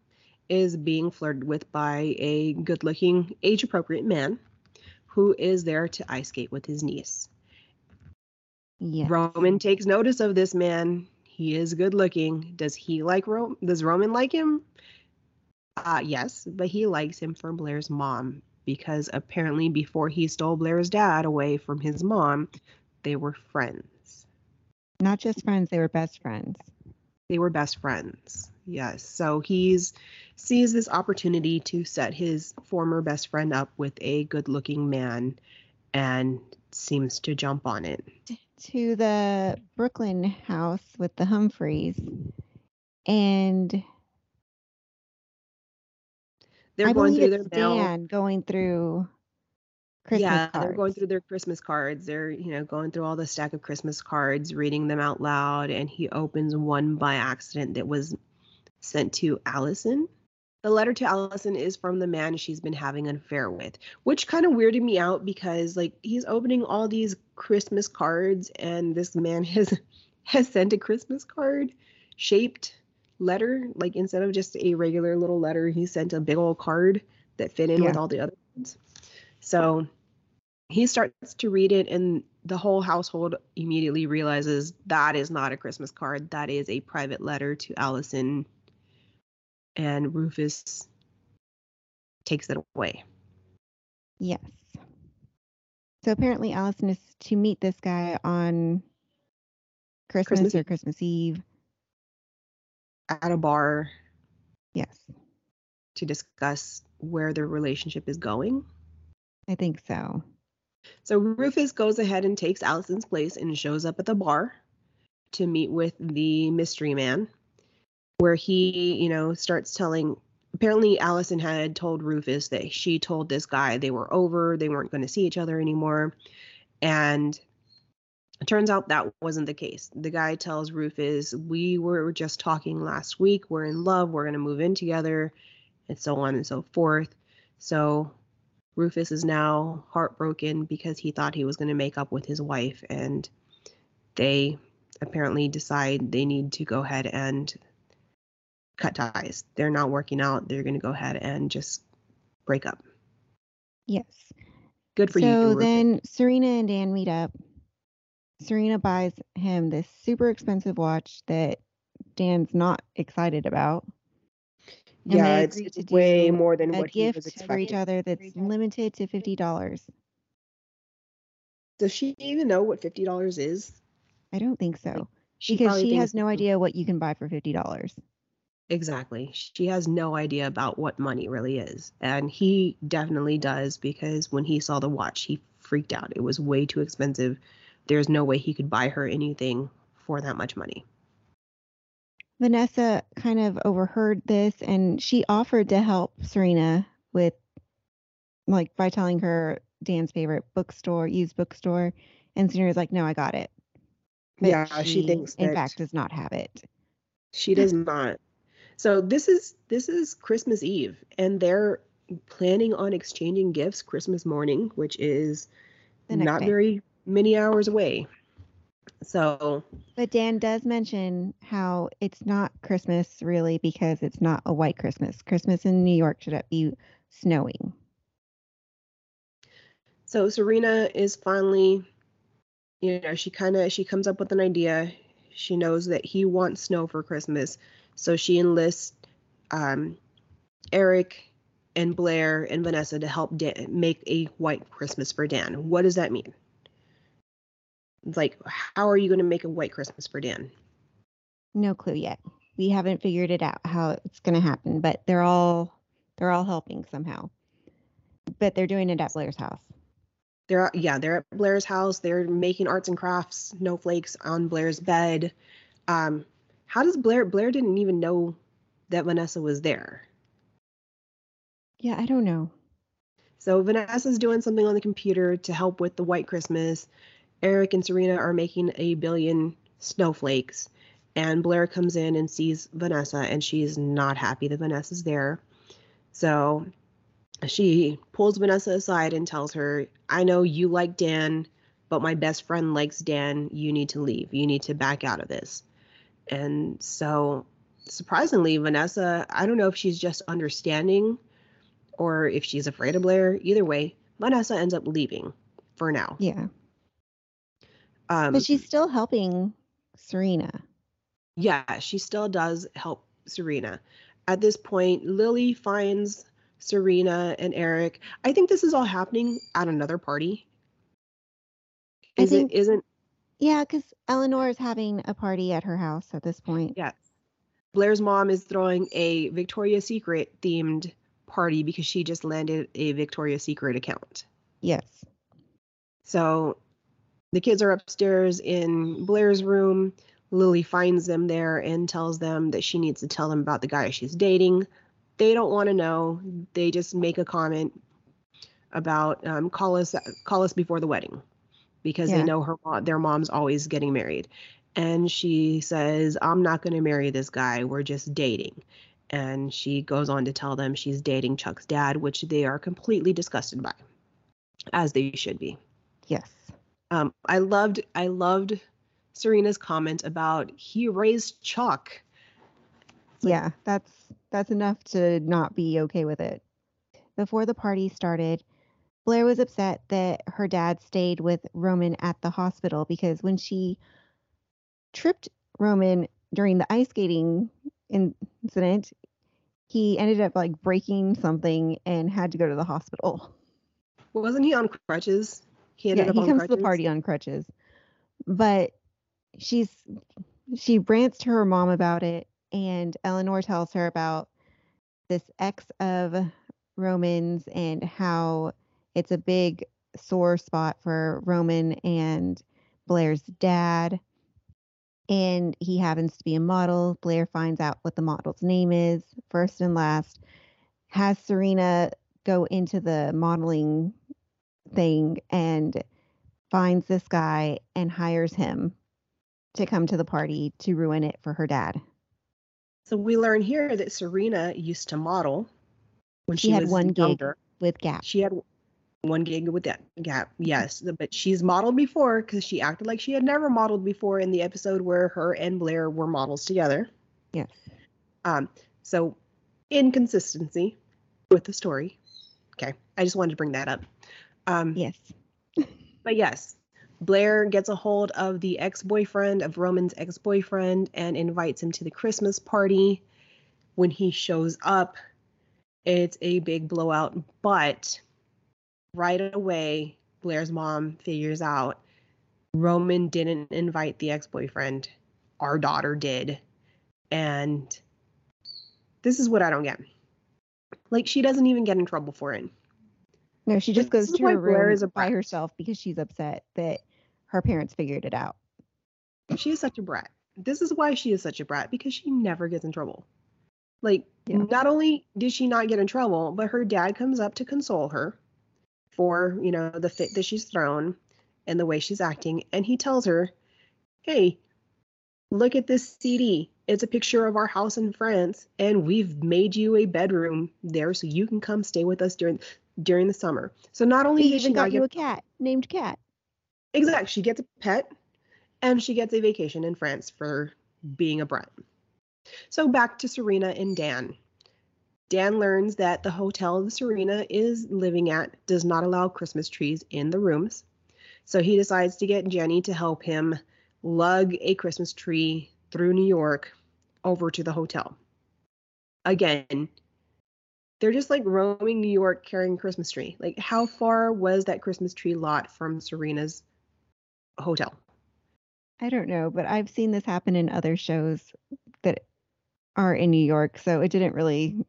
is being flirted with by a good looking, age appropriate man who is there to ice skate with his niece. Yeah. Roman takes notice of this man. He is good looking. Does he like Ro- Does Roman like him? Uh yes, but he likes him for Blair's mom because apparently before he stole Blair's dad away from his mom, they were friends. Not just friends, they were best friends. They were best friends. Yes. So he's sees this opportunity to set his former best friend up with a good-looking man and seems to jump on it. To the Brooklyn house with the Humphreys. And They're I going through their mail. Dan going through Christmas yeah, cards. they're going through their Christmas cards. They're, you know, going through all the stack of Christmas cards, reading them out loud, and he opens one by accident that was sent to Allison. The letter to Allison is from the man she's been having an affair with, which kind of weirded me out because like he's opening all these Christmas cards and this man has has sent a Christmas card shaped letter like instead of just a regular little letter he sent a big old card that fit in with all the other ones so he starts to read it and the whole household immediately realizes that is not a christmas card. That is a private letter to allison and rufus takes it away Yes. So apparently Allison is to meet this guy on Christmas, Christmas or Christmas Eve. at a bar Yes, to discuss where their relationship is going I think so. So Rufus goes ahead and takes Allison's place and shows up at the bar to meet with the mystery man, where he, you know, starts telling. Apparently, Allison had told Rufus that she told this guy they were over, they weren't going to see each other anymore. And it turns out that wasn't the case. The guy tells Rufus, We were just talking last week, we're in love, we're going to move in together, and so on and so forth. So Rufus is now heartbroken because he thought he was going to make up with his wife, and they apparently decide they need to go ahead and cut ties. They're not working out. They're going to go ahead and just break up. Yes. Good for you. so then Serena and Dan meet up. Serena buys him this super expensive watch that Dan's not excited about. and yeah, it's, it's way more than A what he was expecting. for each other that's limited to fifty dollars. Does she even know what fifty dollars is? I don't think so She because she has no idea what you can buy for fifty dollars. Exactly. She has no idea about what money really is. And he definitely does because when he saw the watch, he freaked out. It was way too expensive. There's no way he could buy her anything for that much money. Vanessa kind of overheard this and she offered to help Serena with like by telling her Dan's favorite bookstore, used bookstore, and Serena's like, "No, I got it." But yeah, she, thinks in fact does not have it. she does not. So this is this is Christmas Eve and they're planning on exchanging gifts Christmas morning, which is not day. very many hours away. So But Dan does mention how it's not Christmas really because it's not a white Christmas. Christmas in New York should be snowing. So Serena is finally, you know, she kind of she comes up with an idea. She knows that he wants snow for Christmas, so she enlists um, Eric and Blair and Vanessa to help Dan make a white Christmas for Dan. What does that mean? Like, how are you going to make a white Christmas for Dan? No clue yet. We haven't figured it out how it's going to happen, but they're all they're all helping somehow. But they're doing it at Blair's house. They're yeah, they're at Blair's house. They're making arts and crafts snowflakes on Blair's bed. Um, how does Blair? Blair didn't even know that Vanessa was there. Yeah, I don't know. So Vanessa's doing something on the computer to help with the White Christmas. Eric and Serena are making a billion snowflakes, and Blair comes in and sees Vanessa, and she's not happy that Vanessa's there. So she pulls Vanessa aside and tells her, I know you like Dan, but my best friend likes Dan. You need to leave. You need to back out of this. And so, surprisingly, Vanessa, I don't know if she's just understanding or if she's afraid of Blair. Either way, Vanessa ends up leaving for now. Yeah. Um, But she's still helping Serena. yeah, she still does help Serena. At this point, Lily finds Serena and Eric. I think this is all happening at another party. I Is think- it isn't Yeah, because Eleanor is having a party at her house at this point. yeah. Blair's mom is throwing a Victoria's Secret themed party because she just landed a Victoria's Secret account. Yes. So the kids are upstairs in Blair's room. Lily finds them there and tells them that she needs to tell them about the guy she's dating. They don't want to know. They just make a comment about um, call us call us before the wedding because Yeah. they know her mo- their mom's always getting married. And she says, "I'm not going to marry this guy. We're just dating." And she goes on to tell them she's dating Chuck's dad, which they are completely disgusted by, as they should be. Yes. Um, I loved I loved Serena's comment about he raised Chuck. Like- yeah, that's that's enough to not be okay with it. Before the party started, Blair was upset that her dad stayed with Roman at the hospital because when she tripped Roman during the ice skating incident, he ended up like breaking something and had to go to the hospital. Wasn't he on crutches? He ended yeah, up he on comes to the party on crutches. But she's she rants to her mom about it and Eleanor tells her about this ex of Roman's and how it's a big sore spot for Roman and Blair's dad. And he happens to be a model. Blair finds out what the model's name is, first and last. Has Serena go into the modeling thing and finds this guy and hires him to come to the party to ruin it for her dad. So we learn here that Serena used to model when She she, had was one gig. younger. with Gap. She had one gig with that gap, yes, but she's modeled before because she acted like she had never modeled before in the episode where her and Blair were models together. Yes. Um, so inconsistency with the story. Okay, I just wanted to bring that up. Um, Yes. But yes, Blair gets a hold of the ex boyfriend of Roman's ex boyfriend and invites him to the Christmas party. When he shows up, it's a big blowout, but right away, Blair's mom figures out Roman didn't invite the ex boyfriend, our daughter did. And this is what I don't get. Like, she doesn't even get in trouble for it. No, she just This goes to her room is a by herself because she's upset that her parents figured it out. She is such a brat. This is why she is such a brat because she never gets in trouble. Like, Yeah. not only did she not get in trouble, but her dad comes up to console her for, you know, the fit that she's thrown and the way she's acting. And he tells her, hey, look at this CD. It's a picture of our house in France, and we've made you a bedroom there so you can come stay with us during during the summer. So not only He she even got get you a cat named Cat. Exactly. She gets a pet and she gets a vacation in France for being a brat. So back to Serena and Dan. Dan learns that the hotel the Serena is living at does not allow Christmas trees in the rooms. So he decides to get Jenny to help him lug a Christmas tree through New York over to the hotel. Again, they're just like roaming New York carrying Christmas tree. Like, how far was that Christmas tree lot from Serena's hotel? I don't know, but I've seen this happen in other shows that are in New York, so it didn't really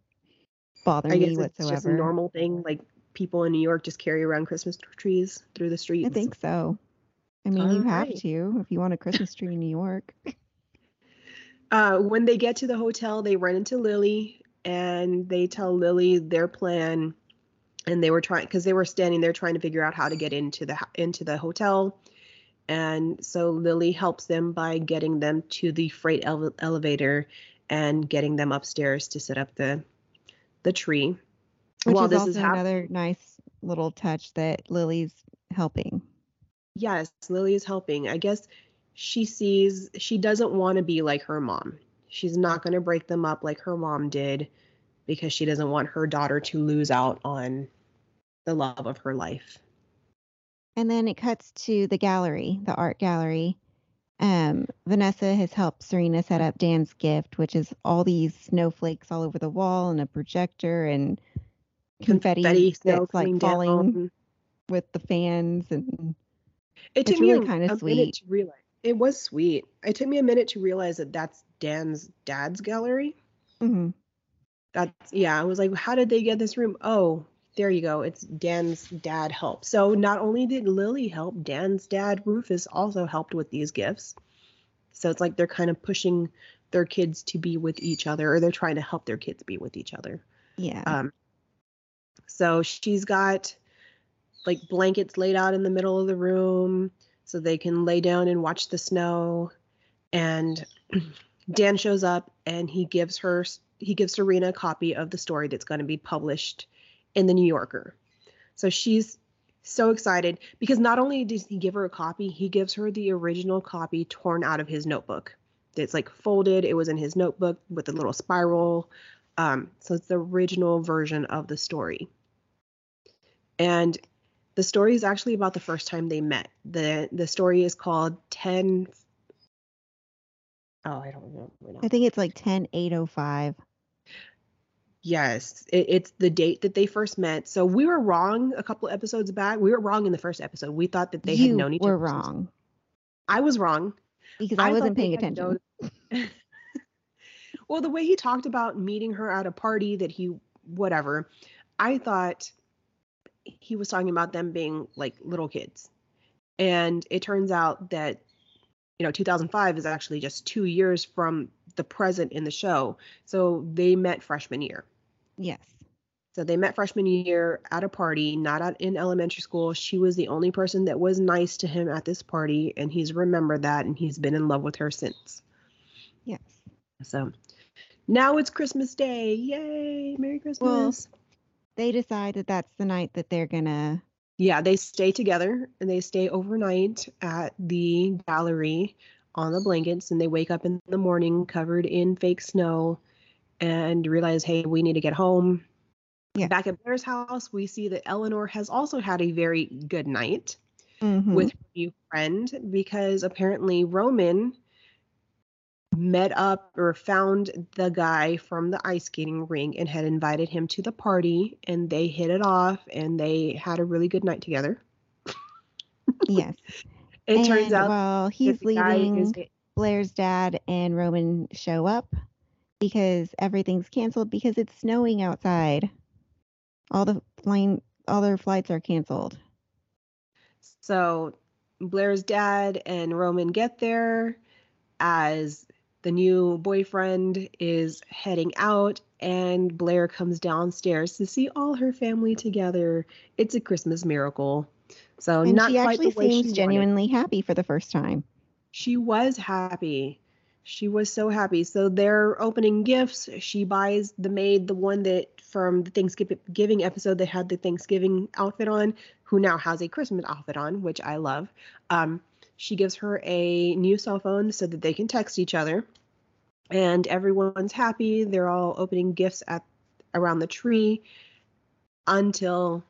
bother I guess me it's just a normal thing. Like, people in New York just carry around Christmas trees through the streets. I think so. I mean, you have to if you want a Christmas tree in New York. Uh, when they get to the hotel, they run into Lily and they tell Lily their plan. And they were trying because they were standing there trying to figure out how to get into the into the hotel. And so Lily helps them by getting them to the freight ele- elevator and getting them upstairs to set up the the tree. Which While is this also is hap- another nice little touch that Lily's helping. Yes, Lily is helping. I guess she sees she doesn't want to be like her mom. She's not going to break them up like her mom did because she doesn't want her daughter to lose out on the love of her life. And then it cuts to the gallery, the art gallery. Um, Vanessa has helped Serena set up Dan's gift, which is all these snowflakes all over the wall and a projector and confetti, snow that's like falling down. with the fans and It it's took me really a, kinda a sweet. minute to realize. It was sweet. It took me a minute to realize that that's Dan's dad's gallery. Mhm. That's yeah, I was like, how did they get this room? Oh, there you go. It's Dan's dad helped. So not only did Lily help, Dan's dad Rufus also helped with these gifts. So it's like they're kind of pushing their kids to be with each other, or they're trying to help their kids be with each other. yeah. Um, so she's got like blankets laid out in the middle of the room so they can lay down and watch the snow. And Dan shows up and he gives her he gives Serena a copy of the story that's going to be published in the New Yorker. So she's so excited because not only does he give her a copy, he gives her the original copy torn out of his notebook. It's like folded. It was in his notebook with a little spiral. Um, so it's the original version of the story. And the story is actually about the first time they met. The the story is called 10 Oh, I don't remember now. I think it's like 10805. Yes, it, it's the date that they first met. So we were wrong a couple episodes back. We were wrong in the first episode. We thought that they you had known each were other. since- wrong I was wrong. because I, thought wasn't paying attention. well, the way he talked about meeting her at a party that he whatever, I thought he was talking about them being like little kids. And it turns out that you know 2005 is actually just 2 years from the present in the show. So they met freshman year. Yes. So they met freshman year at a party, not at, in elementary school. She was the only person that was nice to him at this party, and he's remembered that, and he's been in love with her since. Yes. So now it's Christmas Day. Yay! Merry Christmas. They decide that that's the night that they're gonna. yeah, they stay together and they stay overnight at the gallery on the blankets, and they wake up in the morning covered in fake snow and realize, hey, we need to get home. Yeah. Back at Blair's house, we see that Eleanor has also had a very good night. Mhm. with her new friend because apparently Roman met up or found the guy from the ice skating ring and had invited him to the party and they hit it off and they had a really good night together. yes. It turns And out while he's leaving, is Blair's dad and Roman show up because everything's canceled because it's snowing outside. All the plane, all their flights are canceled. so Blair's dad and Roman get there as the new boyfriend is heading out and Blair comes downstairs to see all her family together. It's a Christmas miracle. So and not she quite actually the way she seems wanted. genuinely happy for the first time. She was happy. She was so happy. So they're opening gifts. She buys the maid, the one that from the Thanksgiving episode that had the Thanksgiving outfit on, who now has a Christmas outfit on, which I love. Um, she gives her a new cell phone so that they can text each other. And everyone's happy. They're all opening gifts at around the tree until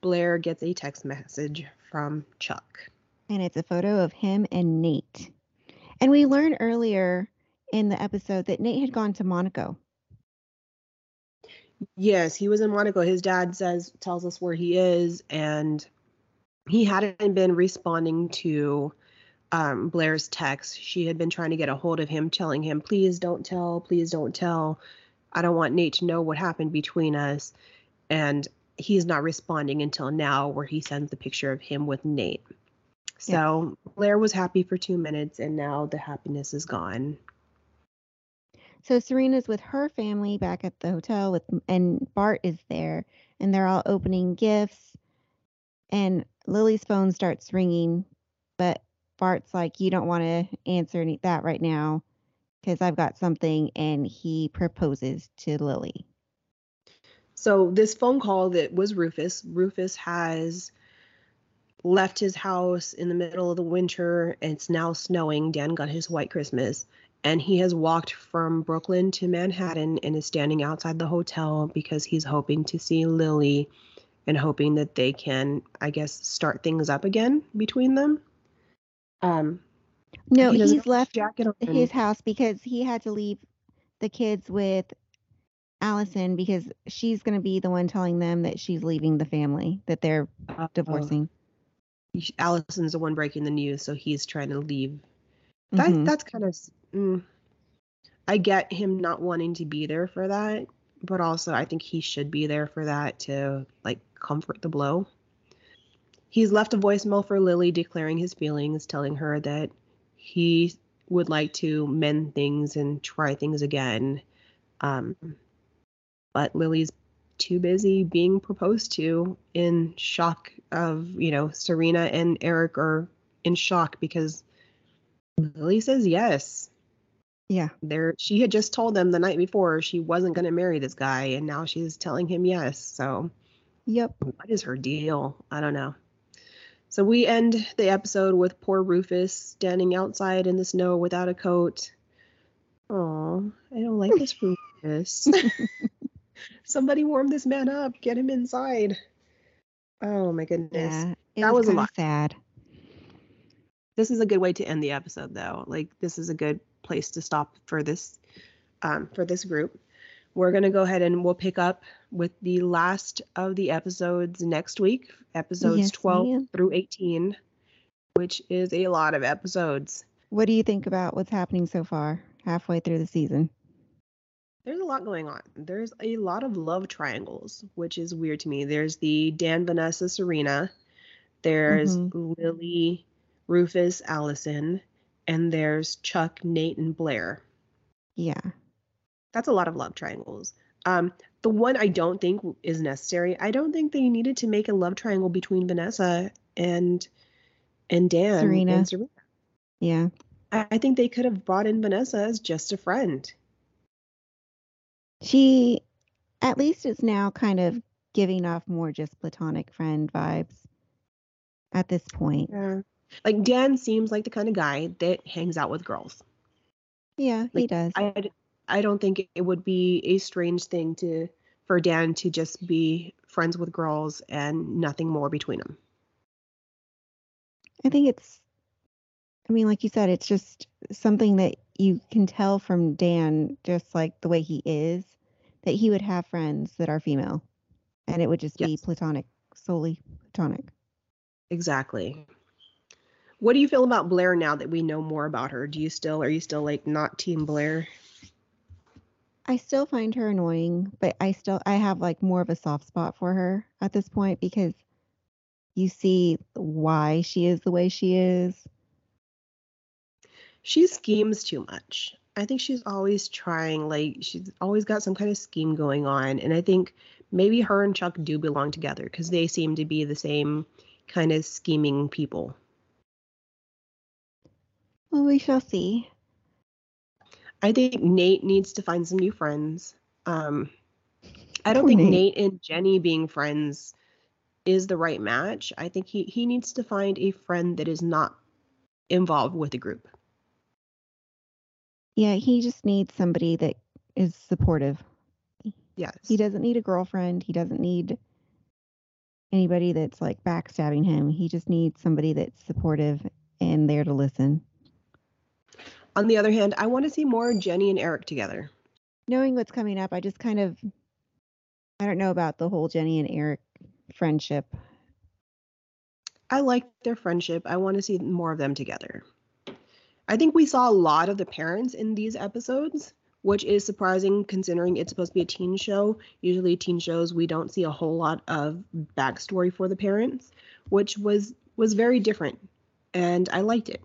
Blair gets a text message from Chuck. And it's a photo of him and Nate. And we learned earlier in the episode that Nate had gone to Monaco. Yes, he was in Monaco. His dad says tells us where he is, and he hadn't been responding to um, Blair's text. She had been trying to get a hold of him, telling him, "Please don't tell. Please don't tell. I don't want Nate to know what happened between us." And he's not responding until now, where he sends the picture of him with Nate. So yeah. Blair was happy for two minutes, and now the happiness is gone. So Serena's with her family back at the hotel with and Bart is there and they're all opening gifts and Lily's phone starts ringing but Bart's like you don't want to answer any, that right now cuz I've got something and he proposes to Lily. So this phone call that was Rufus, Rufus has left his house in the middle of the winter and it's now snowing. Dan got his white Christmas and he has walked from Brooklyn to Manhattan and is standing outside the hotel because he's hoping to see Lily and hoping that they can, I guess, start things up again between them. Um, no, he he's left his house because he had to leave the kids with Allison because she's going to be the one telling them that she's leaving the family, that they're uh, divorcing. Allison's the one breaking the news, so he's trying to leave. That mm-hmm. that's kind of mm, I get him not wanting to be there for that, but also I think he should be there for that to like comfort the blow. He's left a voicemail for Lily declaring his feelings, telling her that he would like to mend things and try things again. Um, but Lily's too busy being proposed to in shock of, you know, Serena and Eric are in shock because Lily says yes. Yeah. There she had just told them the night before she wasn't going to marry this guy and now she's telling him yes. So Yep. What is her deal? I don't know. So we end the episode with poor Rufus standing outside in the snow without a coat. Oh, I don't like this Rufus. Somebody warm this man up. Get him inside. Oh my goodness. Yeah, that was, was a lot. Sad. This is a good way to end the episode, though. Like this is a good place to stop for this um, for this group. We're gonna go ahead and we'll pick up with the last of the episodes next week, episodes yes, 12 ma'am. through 18, which is a lot of episodes. What do you think about what's happening so far, halfway through the season? There's a lot going on. There's a lot of love triangles, which is weird to me. There's the Dan, Vanessa, Serena. There's mm-hmm. Lily, Rufus, Allison, and there's Chuck, Nate, and Blair. Yeah. That's a lot of love triangles. Um, the one I don't think is necessary. I don't think they needed to make a love triangle between Vanessa and and Dan Serena. And Serena. Yeah. I, I think they could have brought in Vanessa as just a friend. She at least is now kind of giving off more just platonic friend vibes at this point. Yeah. Like Dan seems like the kind of guy that hangs out with girls. Yeah, like, he does. I I don't think it would be a strange thing to for Dan to just be friends with girls and nothing more between them. I think it's I mean like you said it's just something that you can tell from Dan just like the way he is that he would have friends that are female and it would just yes. be platonic solely platonic. Exactly. What do you feel about Blair now that we know more about her? Do you still are you still like not team Blair? I still find her annoying, but I still I have like more of a soft spot for her at this point because you see why she is the way she is. She schemes too much. I think she's always trying like she's always got some kind of scheme going on and I think maybe her and Chuck do belong together cuz they seem to be the same kind of scheming people. Well, we shall see. I think Nate needs to find some new friends. Um, I don't think Nate. Nate and Jenny being friends is the right match. I think he he needs to find a friend that is not involved with the group. Yeah, he just needs somebody that is supportive. Yes. He doesn't need a girlfriend. He doesn't need anybody that's like backstabbing him. He just needs somebody that's supportive and there to listen. On the other hand, I want to see more Jenny and Eric together. Knowing what's coming up, I just kind of I don't know about the whole Jenny and Eric friendship. I like their friendship. I want to see more of them together. I think we saw a lot of the parents in these episodes, which is surprising considering it's supposed to be a teen show. Usually, teen shows we don't see a whole lot of backstory for the parents, which was was very different, and I liked it.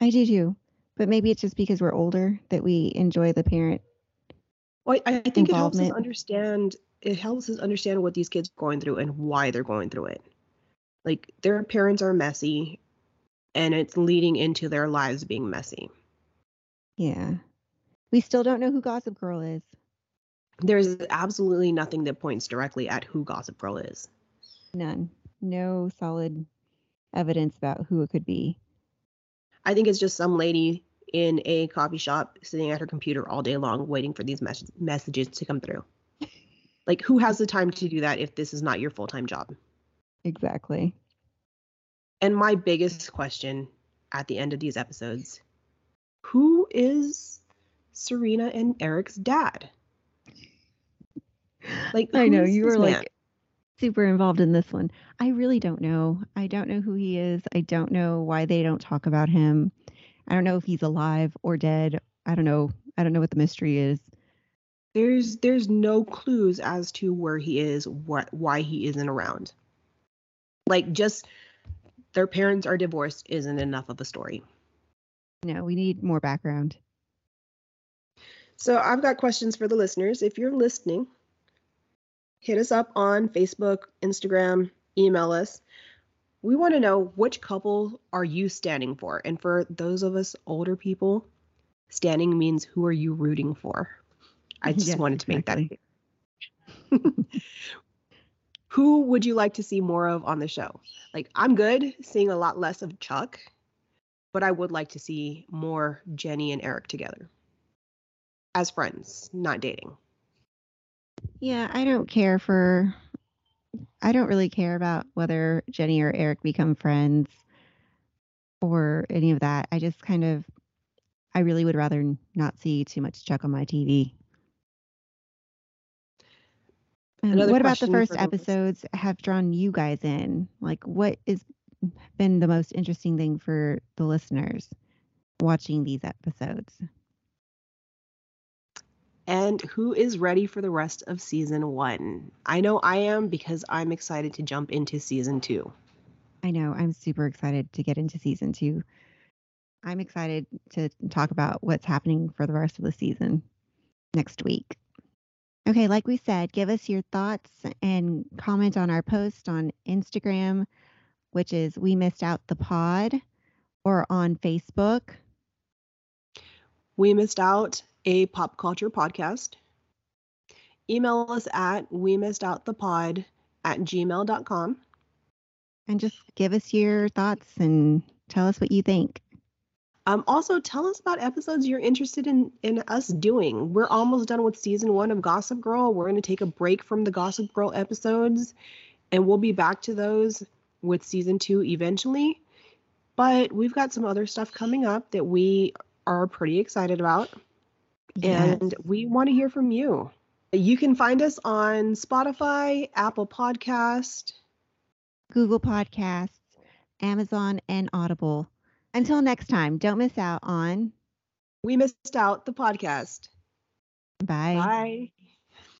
I do too, but maybe it's just because we're older that we enjoy the parent. Well, I, I think it helps us understand. It helps us understand what these kids are going through and why they're going through it. Like their parents are messy, and it's leading into their lives being messy. Yeah. We still don't know who Gossip Girl is. There's absolutely nothing that points directly at who Gossip Girl is. None. No solid evidence about who it could be. I think it's just some lady in a coffee shop sitting at her computer all day long waiting for these mes- messages to come through. Like, who has the time to do that if this is not your full time job? Exactly. And my biggest question at the end of these episodes who is Serena and Eric's dad? Like, I know you were man? like super involved in this one. I really don't know. I don't know who he is. I don't know why they don't talk about him. I don't know if he's alive or dead. I don't know. I don't know what the mystery is. there's there's no clues as to where he is, what why he isn't around. Like just their parents are divorced isn't enough of a story. No, we need more background. So I've got questions for the listeners. If you're listening, hit us up on Facebook, Instagram, email us. We want to know which couple are you standing for? And for those of us older people, standing means who are you rooting for? I just Yes, wanted to make that clear. who would you like to see more of on the show? Like I'm good seeing a lot less of Chuck, but I would like to see more Jenny and Eric together as friends, not dating. Yeah, I don't care for I don't really care about whether Jenny or Eric become friends or any of that. I just kind of I really would rather not see too much Chuck on my TV. Um, Another what about the first for the lis- episodes have drawn you guys in? Like what is been the most interesting thing for the listeners watching these episodes? And who is ready for the rest of season one? I know I am because I'm excited to jump into season two. I know. I'm super excited to get into season two. I'm excited to talk about what's happening for the rest of the season next week. Okay, like we said, give us your thoughts and comment on our post on Instagram, which is We Missed Out the Pod, or on Facebook. We missed out a pop culture podcast. Email us at we missed out the pod at gmail.com. And just give us your thoughts and tell us what you think. Um, also, tell us about episodes you're interested in in us doing. We're almost done with season one of Gossip Girl. We're going to take a break from the Gossip Girl episodes, and we'll be back to those with season two eventually. But we've got some other stuff coming up that we are pretty excited about, Yes. and we want to hear from you. You can find us on Spotify, Apple Podcast. Google Podcasts, Amazon, and Audible. Until next time, don't miss out on We missed out the podcast. Bye. Bye.